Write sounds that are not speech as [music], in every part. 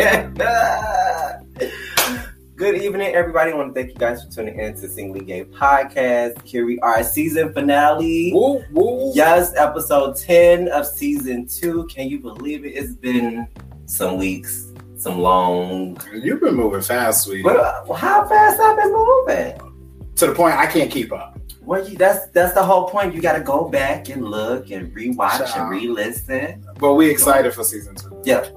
[laughs] Good evening, everybody. I want to thank you guys for tuning in to Singly Gay Podcast. Here we are, season finale. Woo, woo. Yes, episode 10 of season two. Can you believe it? It's been some weeks, some long. You've been moving fast, sweetie. But uh, how fast I've been moving? to the point I can't keep up. Well, you, that's that's the whole point. You got to go back and look and rewatch Child. and re-listen. But we excited for season two. Yeah.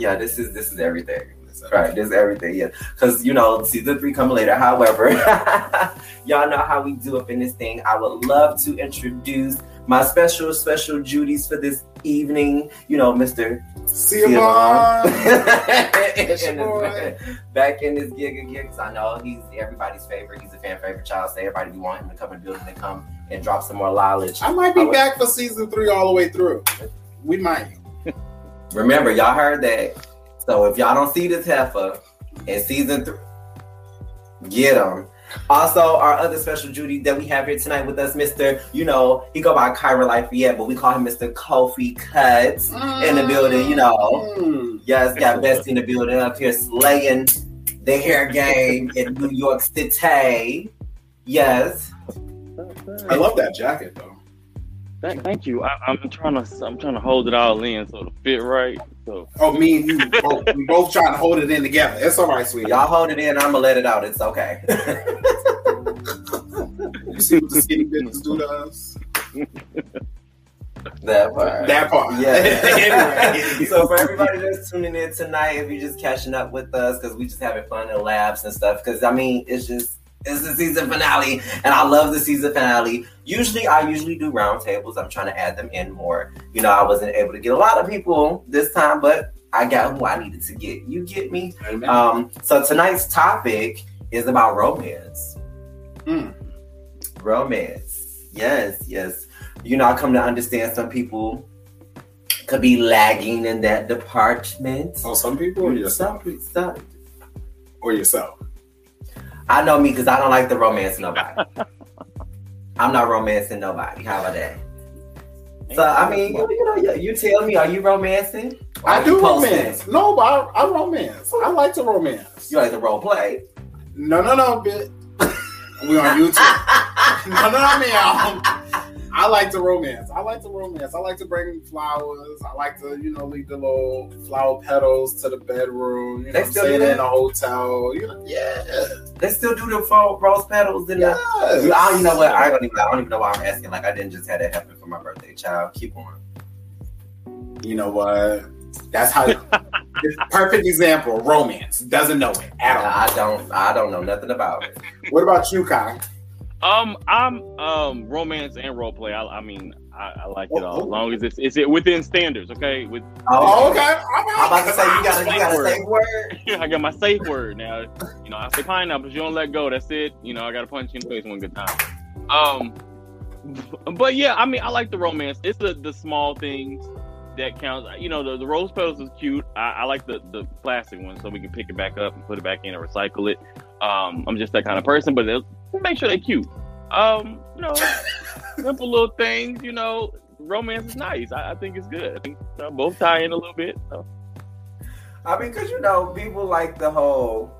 Yeah, this is this is everything. Right, this is everything. Yeah, because you know season three coming later. However, [laughs] y'all know how we do up in this thing. I would love to introduce my special special duties for this evening. You know, Mister See you, Mom. It's your back in this gig again because I know he's everybody's favorite. He's a fan favorite child. So everybody we want him to come in the building to come and drop some more knowledge. I might be I would- back for season three all the way through. We might. Remember, y'all heard that. So if y'all don't see this heifer in season three, get him. Also, our other special Judy that we have here tonight with us, Mr. You know, he go by Kyra Life yet, but we call him Mr. Kofi Cuts in the building, you know. Mm. Yes, got best in the building up here slaying the hair game in New York City. [laughs] Yes. I love that jacket though. Thank, thank you. I, I'm trying to I'm trying to hold it all in so it fit right. So Oh, me and you both, we both trying to hold it in together. It's all right, sweetie. Y'all hold it in, I'm gonna let it out. It's okay. [laughs] You see what the skinny bitches do to us? [laughs] that part. That part. Yeah. [laughs] so for everybody that's tuning in tonight, if you're just catching up with us, because we just having fun in the labs and stuff, because I mean, it's just it's the season finale, and I love the season finale. Usually, I usually do roundtables. I'm trying to add them in more. You know, I wasn't able to get a lot of people this time, but I got who I needed to get. You get me? Um, so tonight's topic is about romance. Mm. Romance. Yes, yes. You know, I come to understand some people could be lagging in that department. Oh, some people or yourself? Stop, stop. Or yourself. I know me because I don't like to romance nobody. [laughs] I'm not romancing nobody. How about that? So I mean, you, you know, you, you tell me, are you romancing? Or I do romance. No, but I, I romance. I like to romance. You like to role play? No, no, no, bitch. we on YouTube. [laughs] [laughs] no, no, no, man. I like to romance. I like to romance. I like to bring flowers. I like to, you know, leave the little flower petals to the bedroom. You They know, still do that? in a hotel. You know, yeah. They still do the faux rose petals in the. Yes. You, I, you know what? I don't even. I don't even know why I'm asking. Like I didn't just have that happen for my birthday, child. Keep on. You know what? That's how. perfect example. Romance doesn't know it at all. I don't. I don't know nothing about it. What about you, Kai? Um I'm um romance and role play. I, I mean I, I like it all Oh, as long as it's it's within standards. Okay, with Oh, okay. All right. I'm about to say you got a you got a Word. safe word. [laughs] I got my safe word now. You know I say pineapples. You don't let go. That's it. You know I got to punch you in the face one good time. Um, but yeah, I mean I like the romance. It's the the small things that counts. You know the, the rose petals is cute. I, I like the the plastic one so we can pick it back up and put it back in and recycle it. Um, I'm just that kind of person, but they'll make sure they're cute. Um, you know, [laughs] simple little things. You know, romance is nice. I, I think it's good. I think you both tie in a little bit. So. I mean, cause you know, people like the whole,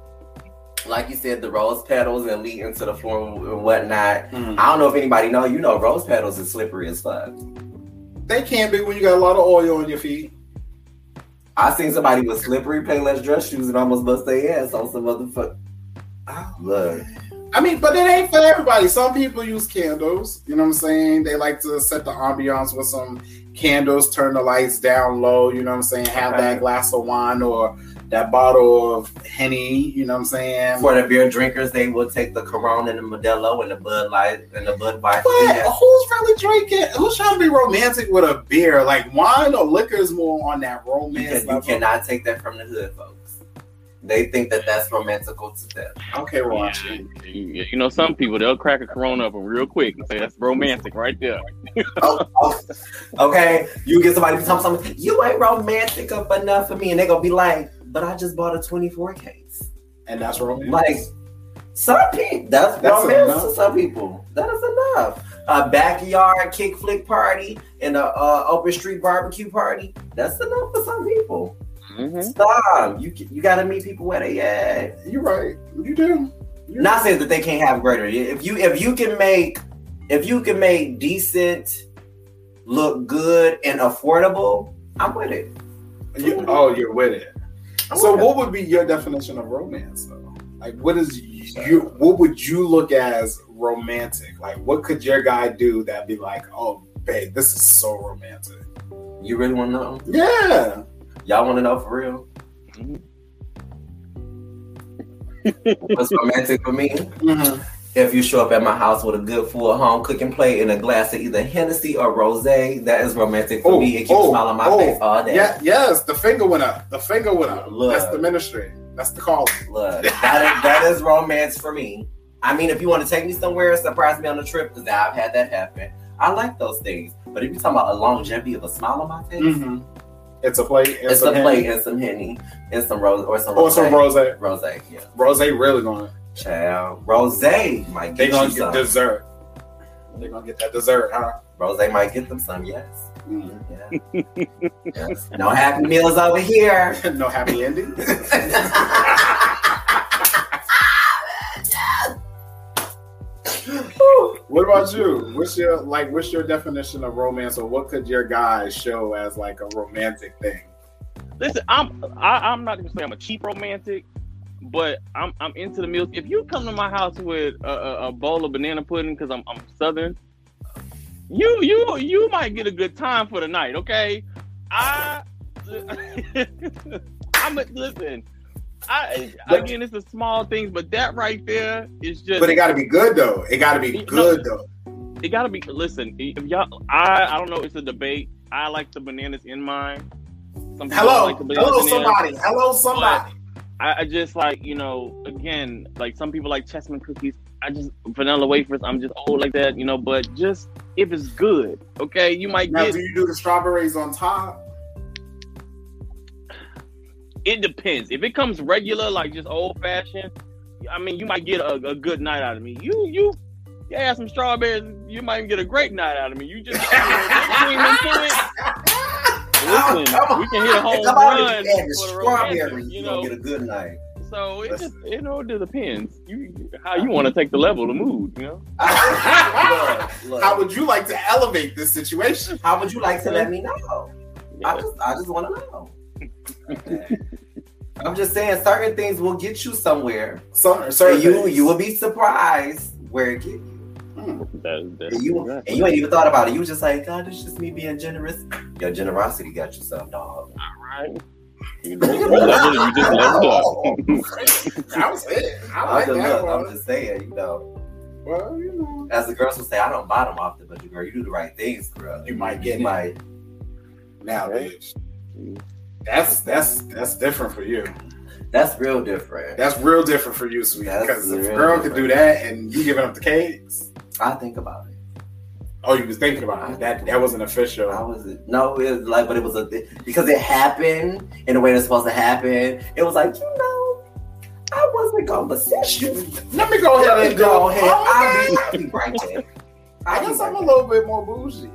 like you said, the rose petals and leading to the floor and whatnot. Mm. I don't know if anybody know. You know, rose petals is slippery as fuck. They can be when you got a lot of oil on your feet. I seen somebody with slippery Payless dress shoes and almost bust their ass on some motherfucker. Oh, Look, I mean, but it ain't for everybody. Some people use candles. You know what I'm saying? They like to set the ambiance with some candles, turn the lights down low. You know what I'm saying? Have Okay. that glass of wine or that bottle of Henny. You know what I'm saying? for the beer drinkers, they will take the Corona and the Modelo and the Bud Light and the Bud Light. But Yeah. who's really drinking? Who's trying to be romantic with a beer? Like wine or liquor is more on that You, romance you level. cannot take that from the hood, folks. They think that that's romantical to them. Okay, Rashi. You, you know, some people they'll crack a Corona up real quick and say that's romantic right there. [laughs] oh, oh, okay, you get somebody to tell something, you ain't romantic up enough for me, and they gonna be like, but I just bought a 24 case. And that's romance. Like, some people, that's, That's romance enough. to some people. That is enough. A backyard kick flick party and a uh, open street barbecue party, that's enough for some people. Mhm. Stop. You you gotta meet people where they at. You're right. You do. You Not saying that they can't have greater. If you if you can make if you can make decent look good and affordable, I'm with it. You, oh, you're with it. I'm So, with it. what would be your definition of romance, though? Like, what is you? What would you look as romantic? Like, what could your guy do that be like, oh, babe, this is so romantic? you really want to know? Yeah. Y'all want to know for real? Mhm. What's romantic for me? Mhm. If you show up at my house with a good full home cooking plate and a glass of either Hennessy or rosé, that is romantic for Oh, me. It keeps oh, on my oh, face all day. Yeah. Yes. The finger went up. The finger went up. Look. That's the ministry. That's the call. Look, that is, that is romance for me. I mean, if you want to take me somewhere, surprise me on a trip, because I've had that happen. I like those things. But if you're talking about a longevity of a smile on my face, Mhm. It's a plate. and it's some a plate Henny. and some henny and some rose or some Or rose. some rose. Rose, yeah. Rose really going. Child, rose might They gonna get some. dessert. They gonna get that dessert, huh? Rose might get them some. Yes. Mhm. Yeah. yes. No happy meals over here. [laughs] no happy ending. [laughs] What about you? What's your like? What's your definition of romance, or what could your guy show as like a romantic thing? Listen, I'm I, I'm not gonna say I'm a cheap romantic, but I'm I'm into the meals. If you come to my house with a, a, a bowl of banana pudding because I'm I'm southern, you you you might get a good time for the night. Okay, I [laughs] I'm a, listen. I But- again, it's the small things, but that right there is just. But it got to be good though. It got to be No. good though. it gotta be listen if y'all I I don't know it's a debate I like the bananas in mine some Hello, like hello, somebody. Hello, somebody. I, I just like you know again like some people like chessman cookies I just vanilla wafers I'm just old like that you know but just if it's good okay you might Now, get do you do the strawberries on top? It depends if it comes regular like just old fashioned I mean you might get a, a good night out of me you you you add some strawberries you might get a great night out of me you just cream into it Listen, Come on. we can hit a home Come run if you add the for the romantic, strawberries, you you know. get a good night. So it Listen. just you know it depends. You how you want to take the level, the mood, you know. [laughs] Look, look. How would you like to elevate this situation? How would you like to let me know? I just, I just want to know. [laughs] I'm just saying, certain things will get you somewhere. So, And certain you, things. you will be surprised where it get you. Hmm. That, that, And you, and you ain't even thought about it. You was just like, God, it's just me being generous. Your generosity got you some dog. All right. [laughs] You, know, you, you just leveled [laughs] up. That was it. I I'm just, that look, I'm just saying, you know, Well, you know. as the girls would say, I don't bottom often, but you girl, you do the right things, girl. You might get you it. might. Now, bitch. That's that's that's different for you. That's real different. That's real different for you, sweet. Because if a girl could do that and you giving up the cakes, I think about it. oh, you was thinking about it. That that wasn't official. How was it? No, it was like, but it was a because it happened in the way it's supposed to happen. It was like, you know, I wasn't gonna beseech you. Let me go ahead Let and go ahead. I'll be, I'll be right there. I guess I'm a little bit more bougie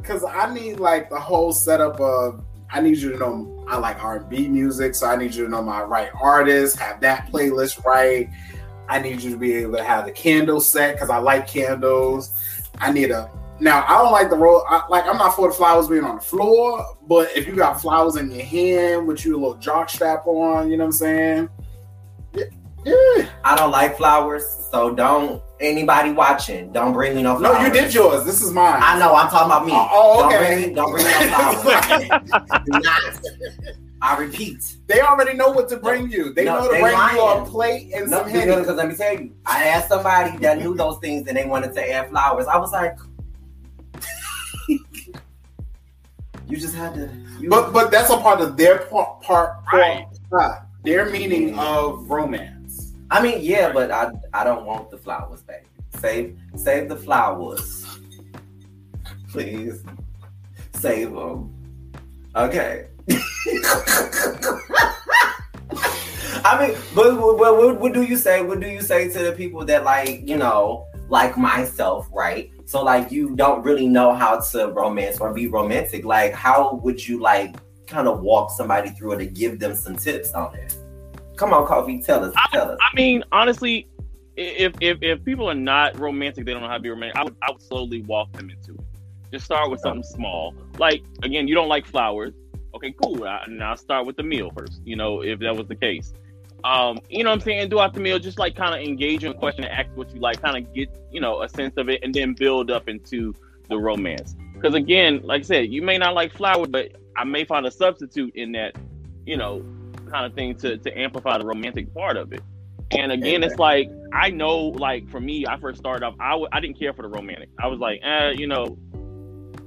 because I need like the whole setup of. I need you to know I like R and B music, so I need you to know my right artists, have that playlist right. I need you to be able to have the candle set because I like candles. I need a now. I don't like the roll. Like I'm not for the flowers being on the floor, but if you got flowers in your hand with you a little jock strap on, you know what I'm saying? Yeah, yeah. I don't like flowers, so don't anybody watching. Don't bring me no flowers. No, you did yours. This is mine. I know. I'm talking about me. Oh, oh, Don't okay. bring. Don't bring me no flowers. [laughs] Not. [laughs] I repeat. They already know what to bring you. They No, know to they bring you a plate and No, some henny. because let me tell you, I asked somebody that knew those things and they wanted to add flowers. I was like, [laughs] you just had to. But but that's a part of their part part, Right. part their meaning of romance. I mean, yeah, but I I don't want the flowers back. Save save the flowers, please. Save them. Okay. [laughs] I mean, but, but what, what do you say? What do you say to the people that like you know, like myself, right? So like you don't really know how to romance or be romantic. Like, how would you like kind of walk somebody through it and give them some tips on it? Come on, Kofi, tell us, tell us. I mean, honestly, if if if people are not romantic, they don't know how to be romantic. I would I would slowly walk them into it. Just start with something small. Like again, you don't like flowers. Okay, cool. I, now start with the meal first. You know, if that was the case. Um, you know what I'm saying? Throughout the meal, just like kind of engage in a question and ask what you like, kind of get, you know, a sense of it and then build up into the romance. Because again, like I said, you may not like flowers, but I may find a substitute in that, you know, kind of thing to, to amplify the romantic part of it. And again, it's like I know, like for me, I first started off, I w- I didn't care for the romantic. I was like, eh, you know,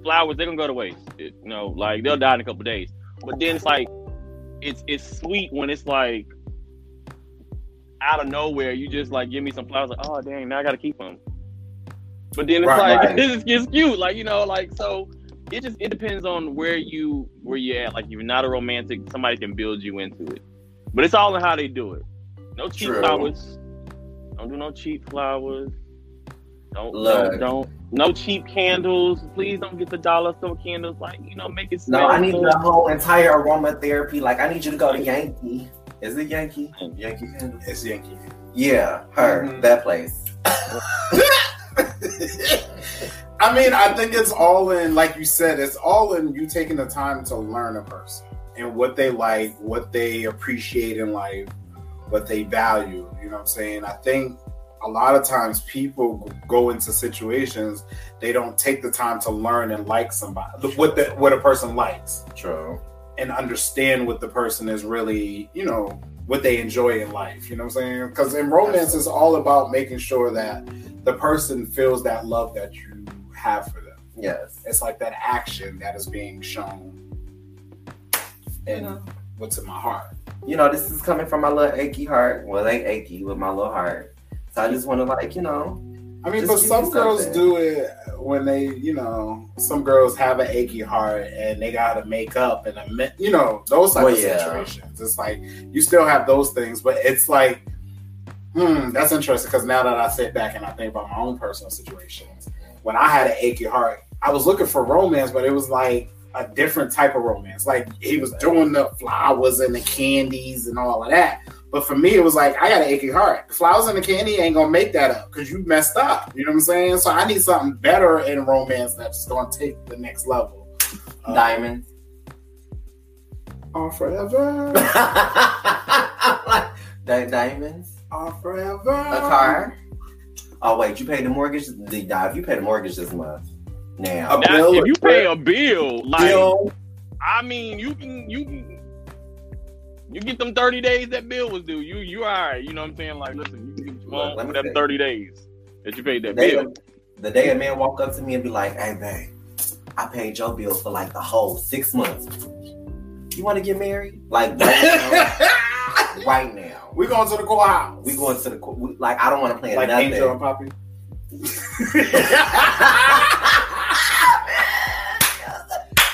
flowers they're gonna go to waste. It, you know, like they'll die in a couple days. But then it's like, it's it's sweet when it's like out of nowhere, you just like give me some flowers. Like, oh dang, now I gotta keep them. But then it's Right, like right. [laughs] it just cute, like you know, like so. It just it depends on where you where you at. Like if you're not a romantic, somebody can build you into it. But it's all in how they do it. No cheap True. flowers. Don't do no cheap flowers. Don't, Look. don't don't no cheap candles. Please don't get the dollar store candles. Like you know, make it No, I need good. the whole entire aromatherapy. Like, I need you to go to Yankee. Is it Yankee? Yankee Candle? It's Yankee. Yeah, her, Mhm. that place. [laughs] I mean, I think it's all in, like you said, it's all in you taking the time to learn a person and what they like, what they appreciate in life, what they value. You know what I'm saying? I think a lot of times people go into situations they don't take the time to learn and like somebody, what the, what a person likes, True. and understand what the person is really, you know, what they enjoy in life. You know what I'm saying? Because in romance, it's all about making sure that the person feels that love that you have for them. Yes. It's like that action that is being shown and what's in my heart. You know, this is coming from my little achy heart. Well, it ain't achy, with my little heart. So I just want to, like, you know, I mean, but some girls do it when they, you know, some girls have an achy heart and they got to make up and, a you know, those type Well, of yeah. situations. It's like you still have those things, but it's like, hmm, that's interesting because now that I sit back and I think about my own personal situations, when I had an achy heart, I was looking for romance, but it was like a different type of romance. Like he was doing the flowers and the candies and all of that. But for me, it was like I got an achy heart. The flowers and the candy ain't gonna make that up because you messed up. You know what I'm saying? So I need something better in romance that's gonna take the next level. Uh, diamonds. Are forever, [laughs] Di- diamonds. are forever. A car. Oh wait, you paid the mortgage. The, nah, if you pay the mortgage this month, now Now, bill if you pay a bill, like Bill, I mean, you can you can you get them thirty days that bill was due. You you all right? You know what I'm saying? Like, listen, you can get what you Look, want let them say- thirty days that you paid that They- bill. the day a man walk up to me and be like, "Hey, babe, I paid your bill for like the whole six months. You want to get married? Like [laughs] right now? right now. we going to the courthouse. We going to the court. we, like I don't want to plan like nothing. Angel and Poppy. [laughs]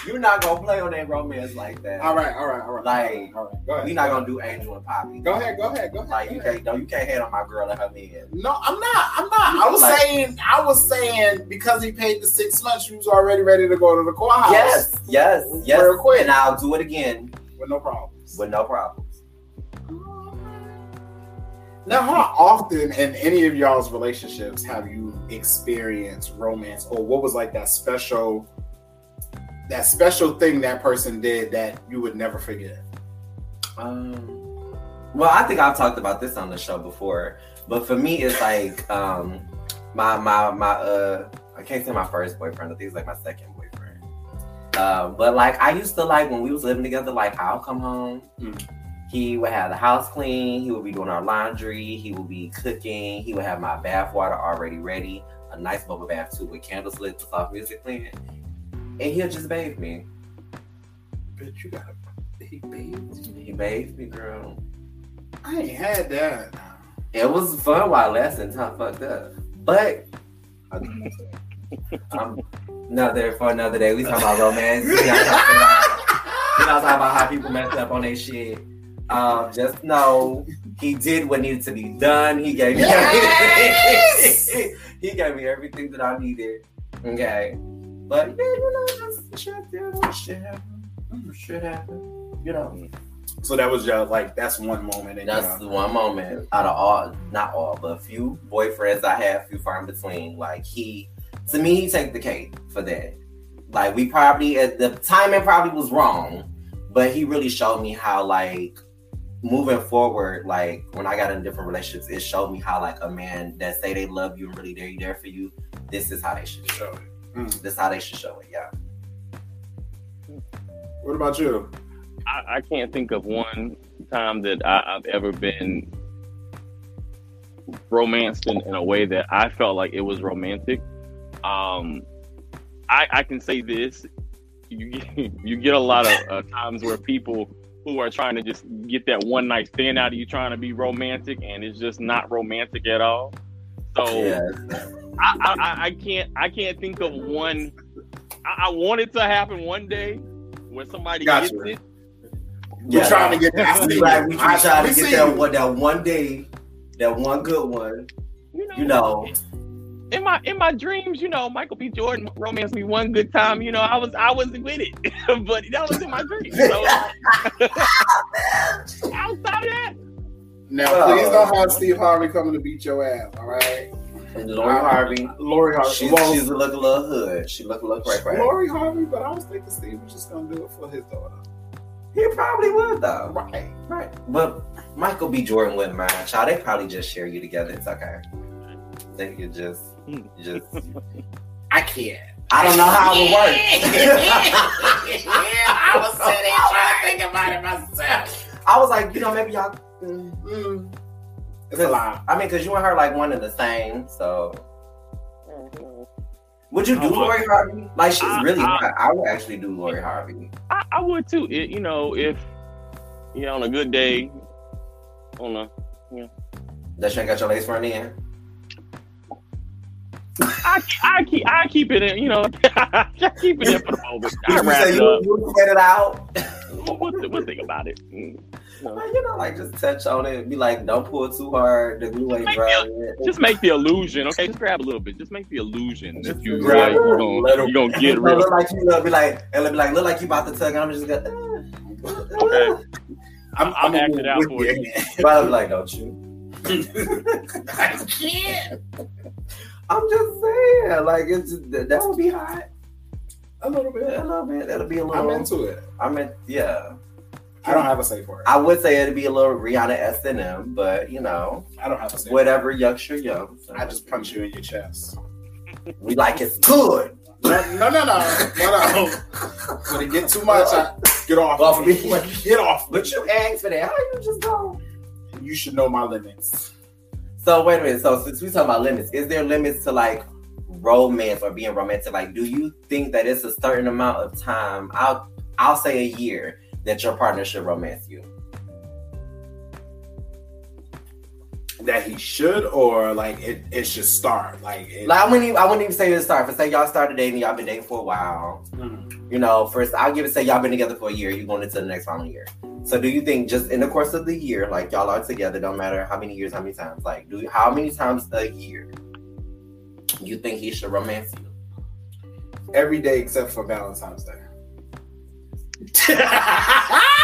You're not gonna play on that romance like that. all right, all right, all right. Like, all right. Go ahead. We're not gonna do Angel and Poppy. Go ahead, go ahead, go ahead. Like go you ahead. can't, no, you can't hate on my girl and her man. No, I'm not. I'm not. I was Like- saying, I was saying because he paid the six months, you was already ready to go to the courthouse. Yes, yes, yes. Real quick. And I'll do it again with no problems. with no problems. Now, how often in any of y'all's relationships have you experienced romance, or what was like that special, that special thing that person did that you would never forget? Um, well, I think I've talked about this on the show before, but for me, it's like um, my my my uh, I can't say my first boyfriend. I think it's like my second boyfriend. Um, but like I used to like when we was living together. Like I'll come home, Mm. He would have the house clean. He would be doing our laundry. He would be cooking. He would have my bath water already ready. A nice bubble bath too with candles lit, soft music playing, and he'll just bathe me. Bitch, you gotta. He bathed. He bathed me, girl. I ain't had that. It was fun while until I fucked up. But um, another for another day. We talking about romance. We not talking about, we not talking about how people messed up on their shit. Um, just know he did what needed to be done. He gave me Yes! everything. [laughs] he gave me everything that I needed. Okay. But yeah, you know, just shit, down shit. Shit happened. You know. So that was just like that's one moment. And, That's the one moment out of all, not all, but a few boyfriends I had, few far in between. Like he, to me, he take the cake for that. Like we probably at the timing probably was wrong, but he really showed me how like moving forward, like when I got in different relationships, it showed me how like a man that say they love you and really they're there for you. This is how they should show it. Mm. This is how they should show it. Yeah. What about you? I, I can't think of one time that I, I've ever been romanced in, in a way that I felt like it was romantic. Um, I, I can say this: you get, [laughs] you get a lot of uh, times where people who are trying to just get that one night stand out of you, trying to be romantic, and it's just not romantic at all. So Yeah. I, I, I- I can't I can't think of one. I, I want it to happen one day when somebody Gotcha. gets it. We're Yeah. trying to get that. We like we I- try to get that one that one day, that one good one. You know, You know, in my in my dreams, you know, Michael B. Jordan romanced me one good time. You know, I was I wasn't with it, [laughs] but that was in my dreams. So [laughs] outside of that, Now, Well- please don't have Steve Harvey coming to beat your ass. All right, and Lori Harvey. Lori Harvey. She's, well, she's a look a little hood. She look a little crack crack. Lori Harvey, but I was thinking Steve was just gonna do it for his daughter. He probably would though. Right. Right. But Michael B. Jordan wouldn't mind. Child, they probably just share you together. It's okay. They could just just [laughs] I can't. I don't know how it would work. [laughs] I was [laughs] sitting there trying to think about it myself. I was like, you know, maybe y'all mm, Mm. It's a lie. I mean, cause you and her like one and the same, so would you do Lori Harvey? Like she's I- really I- I would actually do Lori Harvey. I, I would too. It, you know, if you know on a good day, on a Yeah. That you ain't got your lace front in. I, I keep I keep it in. You know, [laughs] I keep it in for the moment. I You wrap say you, up. you get it out. What, what, think about it? Mm. No. You know, like just touch on it. Be like, don't pull too hard. The glue ain't dry. Just make the illusion, okay? Just grab a little bit. Just make the illusion that you it. you're gonna, you gonna get rid look like you look, be like, and it'll be like, look like you about to tug. And I'm just gonna. Okay. [laughs] I'm, I'll act gonna it out for you. you. But I'm like, don't you? [laughs] I can't. I'm just saying, like it's that would be hot. A little bit. A little bit. That'll be a little. I'm into it. I mean, yeah. I don't have a say for it. I would say it'd be a little Rihanna S and M, but you know, I don't have a say. whatever youngster young. I just punch you in your chest. We like it's good. No, no, no, no, no. When it get too much, I, get off, Off me. me. Get off. But you asked for that. How you just go? You should know my limits. So wait a minute. So since we talking about limits, is there limits to like romance or being romantic? Like, do you think that it's a certain amount of time? I'll I'll say a year that your partner should romance you. That he should, or like it, it should start. Like, it, Like I wouldn't even, I wouldn't even say to start. For say y'all started dating, y'all been dating for a while. Mhm. You know, first I'll give it say y'all been together for a year. You going into the next following year. So do you think just in the course of the year, like y'all are together, don't matter how many years, how many times, like do how many times a year you think he should romance you? every day except for Valentine's Day. [laughs] [laughs]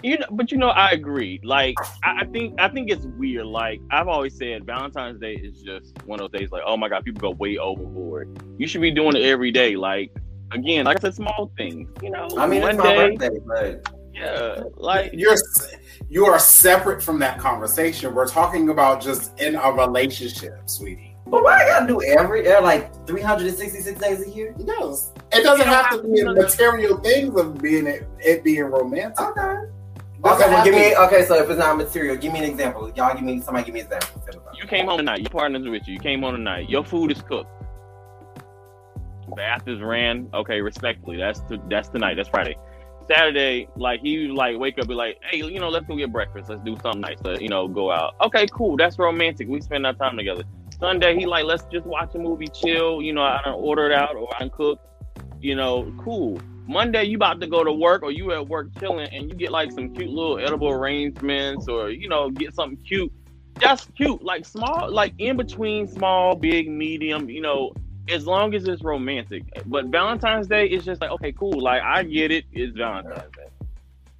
Let's get it. You know, but you know, I agree. Like, I, I think I think it's weird. Like, I've always said, Valentine's Day is just one of those days. Like, oh my god, people go way overboard. You should be doing it every day. Like, again, like I said, small things. You know, I mean, one it's my day, birthday, but yeah. Like, You're you are separate from that conversation. We're talking about just in a relationship, sweetie. but why I gotta do every every, like 366 days a year? Yes. It doesn't You don't have to be to- material things of being it, it being romantic. Okay. Doesn't Okay, well, give me okay. So if it's not material, give me an example. Y'all give me somebody give me an example. you came home tonight. Your partner's with you. You came home tonight. Your food is cooked. Bath is ran. Okay, respectfully. That's the, that's tonight. That's Friday. Saturday, like he like wake up, be like, hey, you know, let's go get breakfast. Let's do something nice. Let, you know, go out. Okay, cool. That's romantic. We spend our time together. Sunday, he like, let's just watch a movie, chill. You know, I don't order it out or I don't cook. You know, cool. Monday, you about to go to work or you at work chilling, and you get like some cute little edible arrangements or you know, get something cute. That's cute. Like small, like in between small, big, medium. You know, as long as it's romantic. But Valentine's Day is just like, okay, cool. Like I get it, it's Valentine's Day.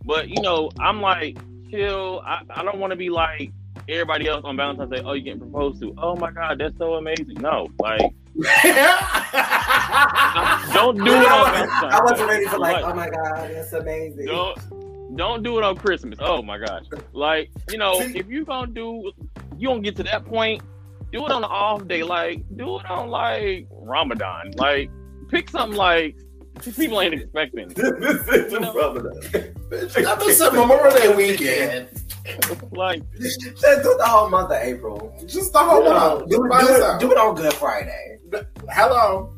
But you know, I'm like, chill. I, I don't want to be like everybody else on Valentine's Day. Oh, you getting proposed to? Oh my god, that's so amazing. No, like [laughs] don't do it on Christmas. I wasn't ready for like, Like, oh my god, that's amazing. don't don't do it on Christmas. Oh my gosh. Like, you know, See- if you're gonna do you don't get to that point, do it on an off day. Like, do it on like Ramadan. Like, pick something like people ain't expecting. [laughs] This You know? That was a Memorial Day weekend. Like, Just do the whole month of April. Just the whole month. do, do, do it on Good Friday. Hello.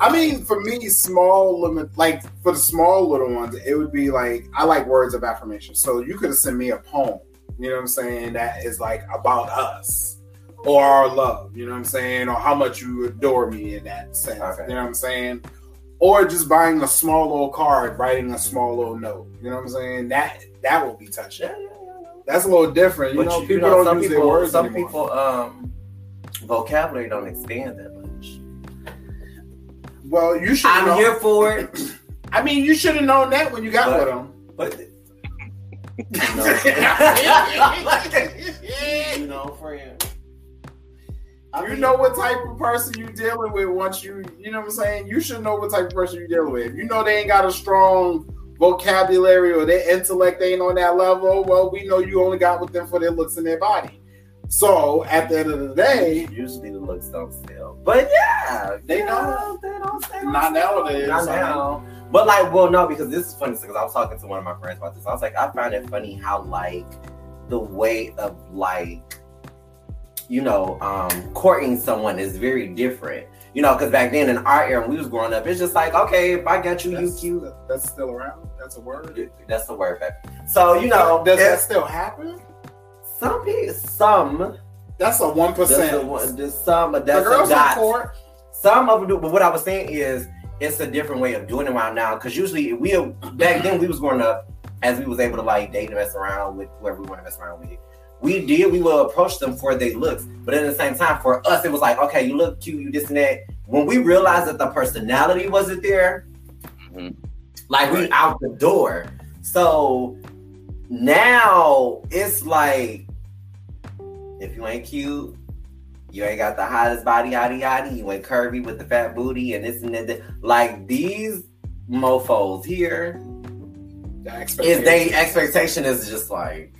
I mean, for me, small limit, like for the small little ones, it would be like I like words of affirmation. So you could have sent me a poem. You know what I'm saying? That is like about us or our love. You know what I'm saying? Or how much you adore me in that sense. Okay. You know what I'm saying? Or just buying a small little card, writing a small little note. You know what I'm saying? That that will be touching. Yeah, yeah, yeah, yeah. That's a little different. You But know, you, people know, don't some use their people, words some anymore. people, um, vocabulary don't expand that much. Well, you should. I'm know. here for it, [clears throat] I mean, you should have known that when you got But- with them. but [laughs] you know, friend. I you mean, know what type of person you dealing with once you you know what I'm saying? You should know what type of person you dealing with. If you know they ain't got a strong vocabulary or their intellect ain't on that level, well, we know you only got with them for their looks and their body. So at the end of the day, Usually the looks don't sell, but yeah, They yeah, don't. They don't sell. Not nowadays, Not mean. now. But like, well, no, because this is funny because I was talking to one of my friends about this. I was like, I find it funny how like the way of like, you know, um, courting someone is very different. You know, because back then in our era when we was growing up, it's just like, okay, if I got you, you that's, cute. that's still around. That's a word. That's the word. back. So you know, does that still happen? Some people, some, That's a one there's, a, percent. some, but The that's girls a on court. Some of them do, but what I was saying is it's a different way of doing it right now. Because usually we back then we was growing up as we was able to like date and mess around with whoever we want to mess around with. We did, we will approach them for their looks, but at the same time, for us, it was like, okay, you look cute, you this and that. When we realized that the personality wasn't there, Mhm. like we out the door. So now it's like, if you ain't cute, you ain't got the hottest body, yada yada. You ain't curvy with the fat booty and this and that. that. Like these mofos here, The is they expectation is just like,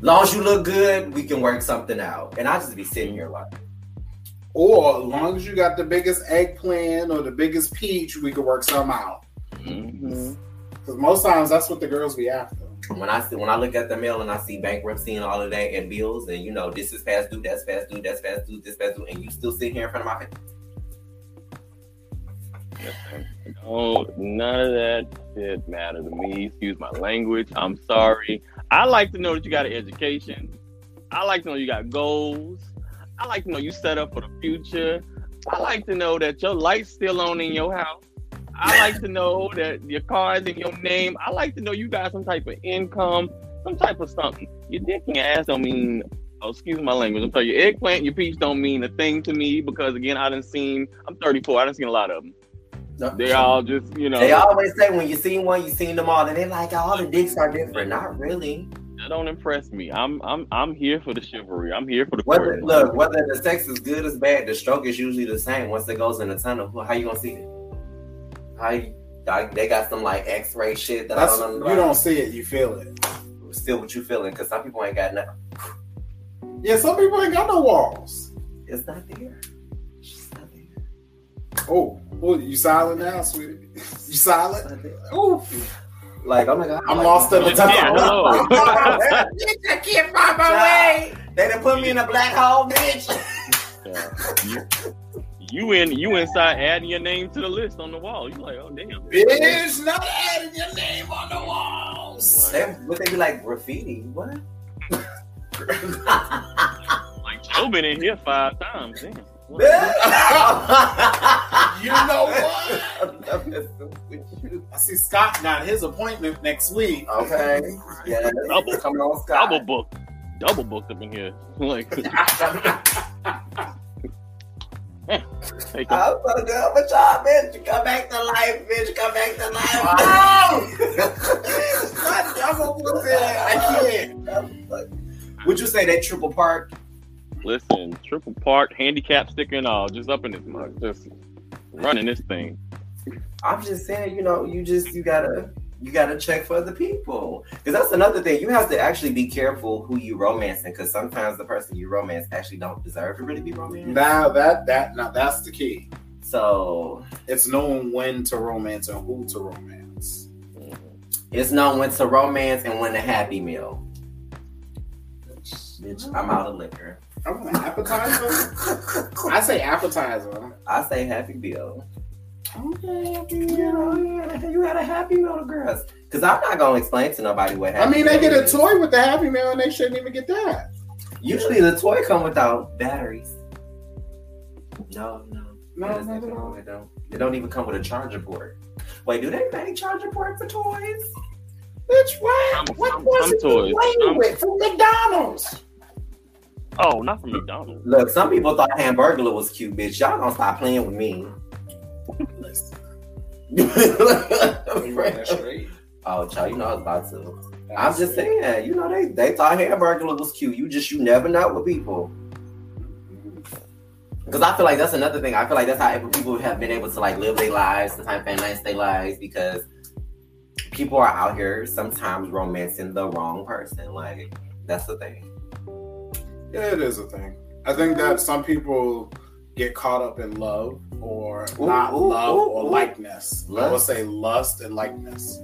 long as you look good, we can work something out. And I just be sitting here like, Or as long as you got the biggest eggplant or the biggest peach, we could work something out. Mhm. Because most times that's what the girls be after. When I see when I look at the mail and I see bankruptcy and all of that and bills and you know this is past due, that's past due, that's past due, this past due, and you still sit here in front of my face. Oh, none of that shit matter to me. Excuse my language. I'm sorry. I like to know that you got an education. I like to know you got goals. I like to know you set up for the future. I like to know that your light's still on in your house. I like to know that your car is in your name. I like to know you got some type of income, some type of something. Your dick and your ass don't mean. Oh, excuse my language. I'm sorry. Your eggplant, your peach don't mean a thing to me because again, I done seen. I'm 34. I didn't seen a lot of them. They all just, you know, They always say when you see one, you seen them all, and they're like, oh, all the dicks are different. Not really. that don't impress me. I'm, I'm, I'm here for the chivalry. I'm here for the Whether look, whether the sex is good or bad, the stroke is usually the same. Once it goes in the tunnel, how you gonna see it? How you, like, they got some like X-ray shit that That's I don't know. you don't see it, you feel it. Still, what you feeling? Because some people ain't got nothing. Yeah, some people ain't got no walls. It's not there. It's just not there. Oh, oh, you silent now, sweetie? [laughs] You It's silent? not there. Ooh, Like, oh my god, I'm like, lost in the Yeah, tunnel. hello. I can't find my way. They done put me in a black hole, bitch. Yeah. You, you in, you inside adding your name to the list on the wall. You like, oh damn. Bitch, not adding your name on the walls. They, would they be like graffiti? What? Like Joe been in here five times. Damn. [laughs] You know what? [laughs] I see Scott got his appointment next week. Okay. Yeah. Double. Coming on Scott. Double book, double booked up in here. [laughs] Like, Take 'em. I'm so good with y'all, bitch. Come back to life, bitch. Come back to life. [laughs] I'm gonna I can't. Would you say that triple park? Listen, triple park, handicap sticker and all, just up in this mug, just running this thing. I'm just saying, you know, you just you gotta you gotta check for the people because that's another thing. You have to actually be careful who you romancing because sometimes the person you romance actually don't deserve to really be romanced. Now that that now that's the key. So It's knowing when to romance and who to romance. it's known when to romance and when to happy meal. Bitch, I'm out of liquor. I'm an appetizer. [laughs] I say appetizer. I say happy meal. Okay, You know, yeah, oh, you had a happy meal to girls. Because I'm not gonna explain to nobody what happened. I mean, they get a toy with the Happy Meal, and they shouldn't even get that. Usually the toy come without batteries. No, no. No, It doesn't not at come- all. They don't. They don't even come with a charger port. Wait, do they make charger port for toys? Bitch, what? Some- what some- was some it toys. you playing Some- with from McDonald's? Oh, not from McDonald's. Look, some people thought Hamburglar was cute, bitch. Y'all gonna stop playing with me. [laughs] Oh, child, you know I was about to. I'm just saying, you know, they they thought hamburger was cute. You just you never know with people. Because I feel like that's another thing. I feel like that's how people have been able to like live their lives, sometimes finance their lives, because people are out here sometimes romancing the wrong person. Like that's the thing. Yeah, it is a thing. I think that some people get caught up in love or Ooh, not ooh, love ooh, or likeness. I would say lust and likeness.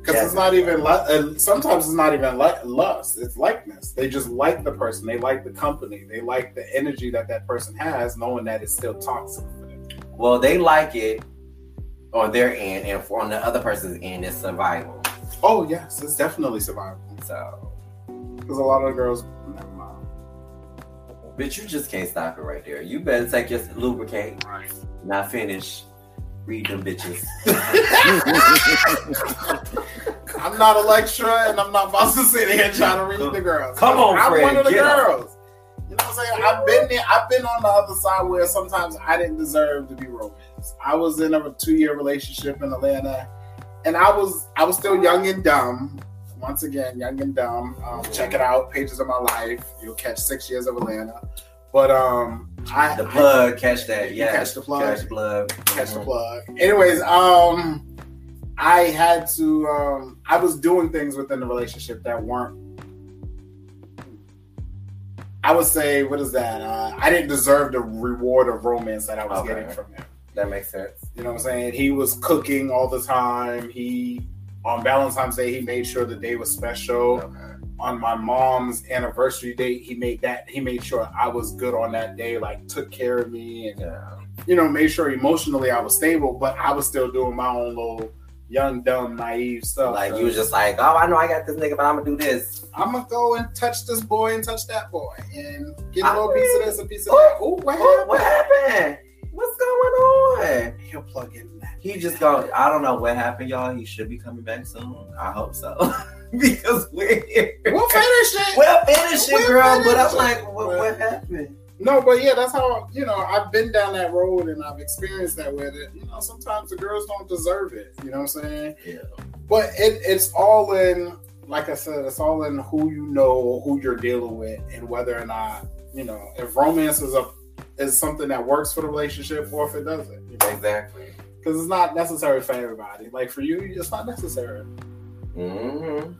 Because Yeah. it's not even, lu- uh, sometimes it's not even li- lust, it's likeness. They just like the person, they like the company, they like the energy that that person has, knowing that it's still toxic for them. Well, they like it on their end, and for on the other person's end, it's survival. Oh, yes, it's definitely survival. So, Because a lot of the girls, never mind. but you just can't stop it right there. You better take your lubricate, not finish. Read them bitches. [laughs] I'm not a lecturer, and I'm not about to sit here and try to read the girls. Come on, I'm Fred, one of the girls. You know what I'm saying? I've been there. I've been on the other side where sometimes I didn't deserve to be romanced. I was in a two year relationship in Atlanta, and I was I was still young and dumb. Once again, young and dumb. Um, check it out, pages of my life. You'll catch six years of Atlanta. But um, I The plug, catch that. Yeah, catch the plug. Catch the plug. catch the plug. Anyways, um, I had to. Um, I was doing things within the relationship that weren't. I would say, what is that? Uh, I didn't deserve the reward of romance that I was Okay. getting from him. That makes sense. You know what I'm saying? He was cooking all the time. He on Valentine's Day he made sure the day was special. Okay. On my mom's anniversary date, he made that he made sure I was good on that day, like took care of me and Yeah. you know, made sure emotionally I was stable, but I was still doing my own little young, dumb, naive stuff. Like So you was just like, oh, I know I got this nigga, but I'm gonna do this. I'm gonna go and touch this boy and touch that boy and get a I little mean- piece of this, a piece of Ooh, that. Ooh, what What, happened? what happened? What's going on? He'll plug in that. He just go. I don't know what happened, y'all. He should be coming back soon. I hope so, [laughs] [laughs] because we're here. We'll finish it. We'll finish it, We'll girl. But I'm like, what, what happened? No, but yeah, that's how you know I've been down that road and I've experienced that with it. You know, sometimes the girls don't deserve it. You know what I'm saying? Yeah. But it, it's all in, like I said, it's all in who you know, who you're dealing with, and whether or not you know if romance is a is something that works for the relationship or if it doesn't. You know? Exactly. Because it's not necessary for everybody. Like for you, it's not necessary. hmm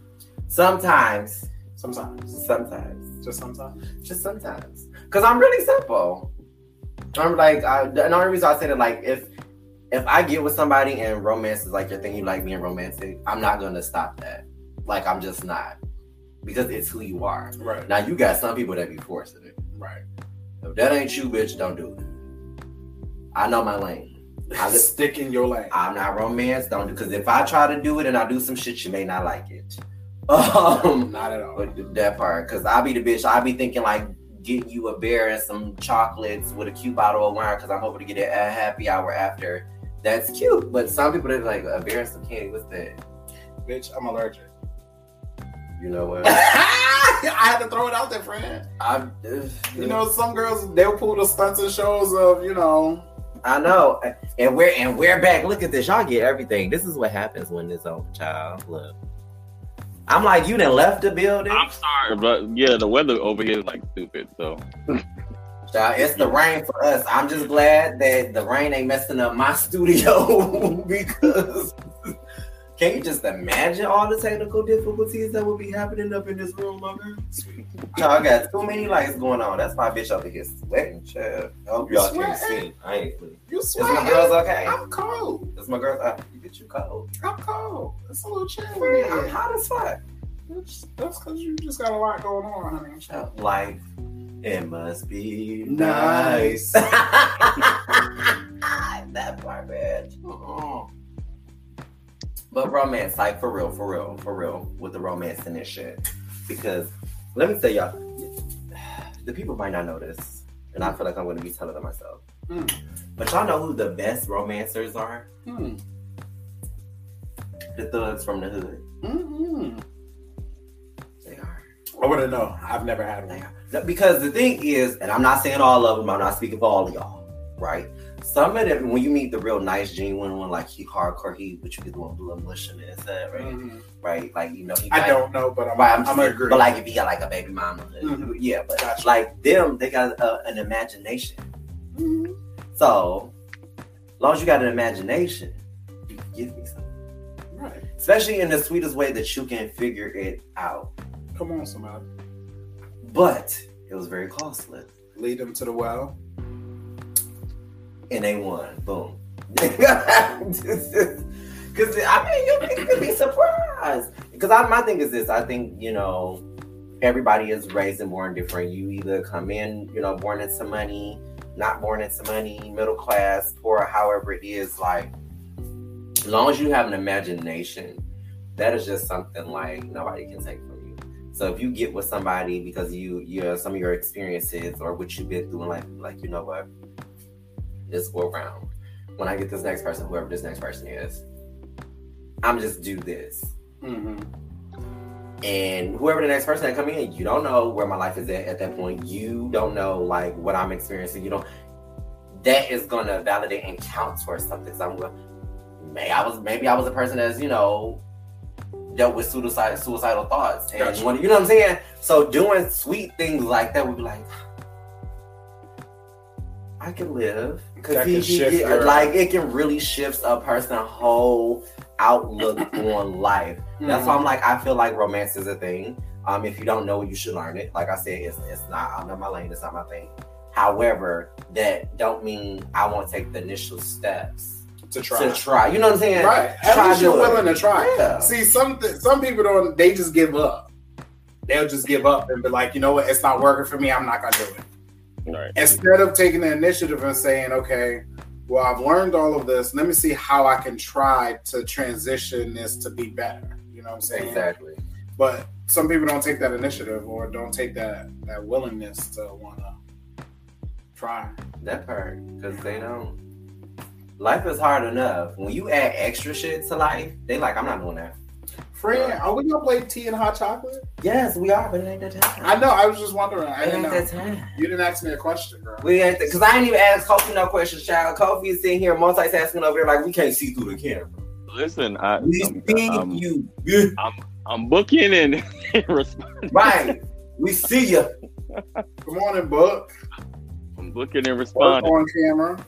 Sometimes, Sometimes, sometimes, just sometimes. just sometimes, because I'm really simple. I'm like, I, the only reason I say that, like, if if I get with somebody and romance is like your thing, you like being romantic, I'm not gonna stop that. Like, I'm just not, because it's who you are. Right, Now you got some people that be forcing it. right. If that ain't you, bitch, don't do it. I know my lane. I li- [laughs] Stick in your lane. I'm not romance. Don't do because if I try to do it and I do some shit, you may not like it. Um, [laughs] not at all. but that part, because I'll be the bitch. I'll be thinking like getting you a beer and some chocolates with a cute bottle of wine because I'm hoping to get it at happy hour after. That's cute. But some people they're like a beer and some candy. What's that? Bitch, I'm allergic. You know what? [laughs] I had to throw it out there, friend. I, You know, some girls they'll pull the stunts and shows of you know. I know, and we're and we're back. Look at this, y'all get everything. This is what happens when it's over, child. Look, I'm like, you done left the building. I'm sorry, but yeah, the weather over here is like stupid. So [laughs] it's the rain for us. I'm just glad that the rain ain't messing up my [laughs] studio [laughs] because can you just imagine all the technical difficulties that would be happening up in this room, my girl? I got too many lights going on. That's my bitch over here sweating, child. I hope y'all can't see. I ain't. You Is sweat. my girls okay? I'm cold. Is my girls? Uh, you get you cold. I'm cold. It's a little chilly. Friend, I'm hot as fuck. That's because you just got a lot going on, honey. Child, Life, it must be Nice. nice. [laughs] that part, bitch. Uh-uh. But romance, like for real, for real, for real, with the romance and this shit. Because let me tell y'all, the people might not know this, and I feel like I'm going to be telling them myself. Hmm. But y'all know who the best romancers are? Hmm. The thugs from the hood. Mm-hmm. They are. I wouldn't know. I've never had They one. Because the thing is, and I'm not saying all of them, I'm not speaking for all of y'all, right? Some of them, when you meet the real nice, genuine one, like he hardcore, he, but you get the one blue in his head, right? Mhm. Right? Like, you know, he I might- don't know, but I'm, Right, I'm, I'm, saying, agree. But like, if you got like a baby mama, Mhm. yeah, but Gotcha. like them, they got uh, an imagination. Mhm. So, as long as you got an imagination, you can give me something. right. Especially in the sweetest way that you can figure it out. Come on, somebody. But it was very costly. Lead them to the well. And they won. Boom. [laughs] Because I mean, you could be surprised. Because my thing is this: I think you know, everybody is raised and born different. You either come in, you know, born into money, not born into money, middle class, poor, however it is. Like, as long as you have an imagination, that is just something like nobody can take from you. So if you get with somebody because you, you know, some of your experiences or what you've been through in life, like you know what, just go around. When I get this next person, whoever this next person is, I'm just do this. Mm-hmm. And whoever the next person that come in, you don't know where my life is at at that point. You don't know like what I'm experiencing. You don't. That is gonna validate and count towards something. So I'm going. May I was maybe I was a person that's you know dealt with suicide suicidal thoughts and Gotcha. you know what I'm saying. So doing sweet things like that would be like. I can live because he, he- he- like it can really shift a person's whole outlook [coughs] on life. That's why I'm like, I feel like romance is a thing. Um, if you don't know, you should learn it. Like I said, it's, it's not. I'm not my lane. It's not my thing. However, that don't mean I won't take the initial steps to try. to try. You know what I'm saying? Right. At Try least you're it. willing to try. Yeah. See, some some people don't. They just give up. They'll just give up and be like, you know what? It's not working for me. I'm not gonna do it. Right. Instead of taking the initiative and saying, okay, well, I've learned all of this. Let me see how I can try to transition this to be better. You know what I'm saying? Exactly. But some people don't take that initiative or don't take that that willingness to want to try. That part, because they don't. Life is hard enough. When you add extra shit to life, they like, I'm not doing that. Friend, are we gonna play tea and hot chocolate? Yes, we are, but it ain't that time. I know. I was just wondering. I It didn't ain't know. that time. You didn't ask me a question, girl. We ain't because I ain't even asked Kofi no questions, child. Kofi is sitting here multitasking over here like we can't see through the camera. Listen, I, We I'm, see I'm, you, I'm booking [laughs] and responding. right? We see you. Come on and book. I'm booking and Work responding. on camera.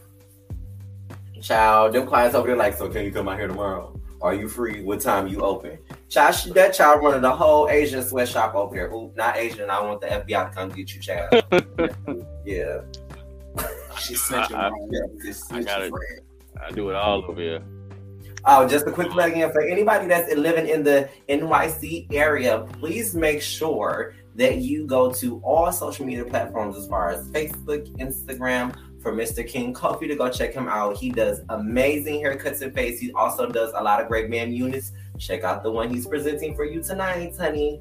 Child, them clients over there like, so can you come out here tomorrow? Are you free? What time you open? Child, she, that child running the whole Asian sweatshop over here. Ooh, not Asian. I want the FBI to come get you, child. [laughs] yeah. She sent you I- wrong. yeah. This I got it. I do it all over here. Oh, just a quick plug in for anybody that's living in the NYC area, please make sure that you go to all social media platforms as far as Facebook, Instagram for Mr. King Kofi to go check him out. He does amazing haircuts and face. He also does a lot of great man units. Check out the one he's presenting for you tonight, honey.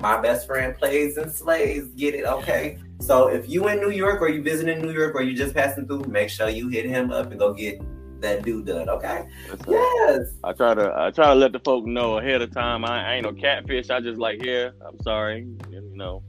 My best friend plays and slays. Get it, okay? So if you in New York or you visiting New York or you just passing through, make sure you hit him up and go get that dude done. Okay. Listen, Yes. I try to I try to let the folk know ahead of time. I, I ain't no catfish. I just like here. I'm sorry, you know.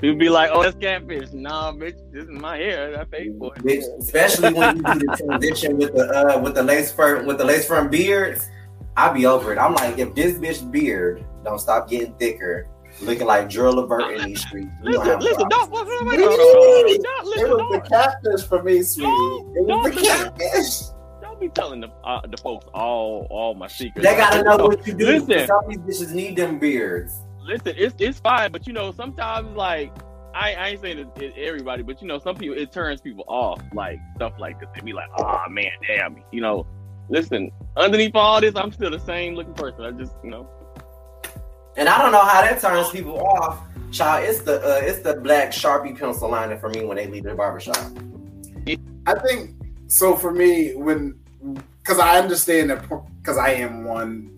People be like, "Oh, that's catfish." Nah, bitch, this is my hair. I paid for it. Bitch, especially when you do the transition with the uh with the lace front with the lace front beards, I be over it. I'm like, if this bitch beard don't stop getting thicker, looking like Gerald Levert in these streets, Listen, have listen, don't, wait, wait, wait, wait, wait, wait, don't, It was the don't, catfish for me, sweetie. It was Don't the catfish. don't be telling the uh, the folks all all my secrets. They gotta know what you do. Listen. Some of these bitches need them beards. listen, it's it's fine, but you know, sometimes like I, I ain't saying it, it, everybody, but you know, some people it turns people off, like stuff like this. They be like, "Oh man, damn," you know. Listen, underneath all this, I'm still the same looking person. I just, you know, And I don't know how that turns people off. Child, it's the uh, it's the black sharpie pencil liner for me when they leave the barbershop. I think so. For me, when because I understand that because I am one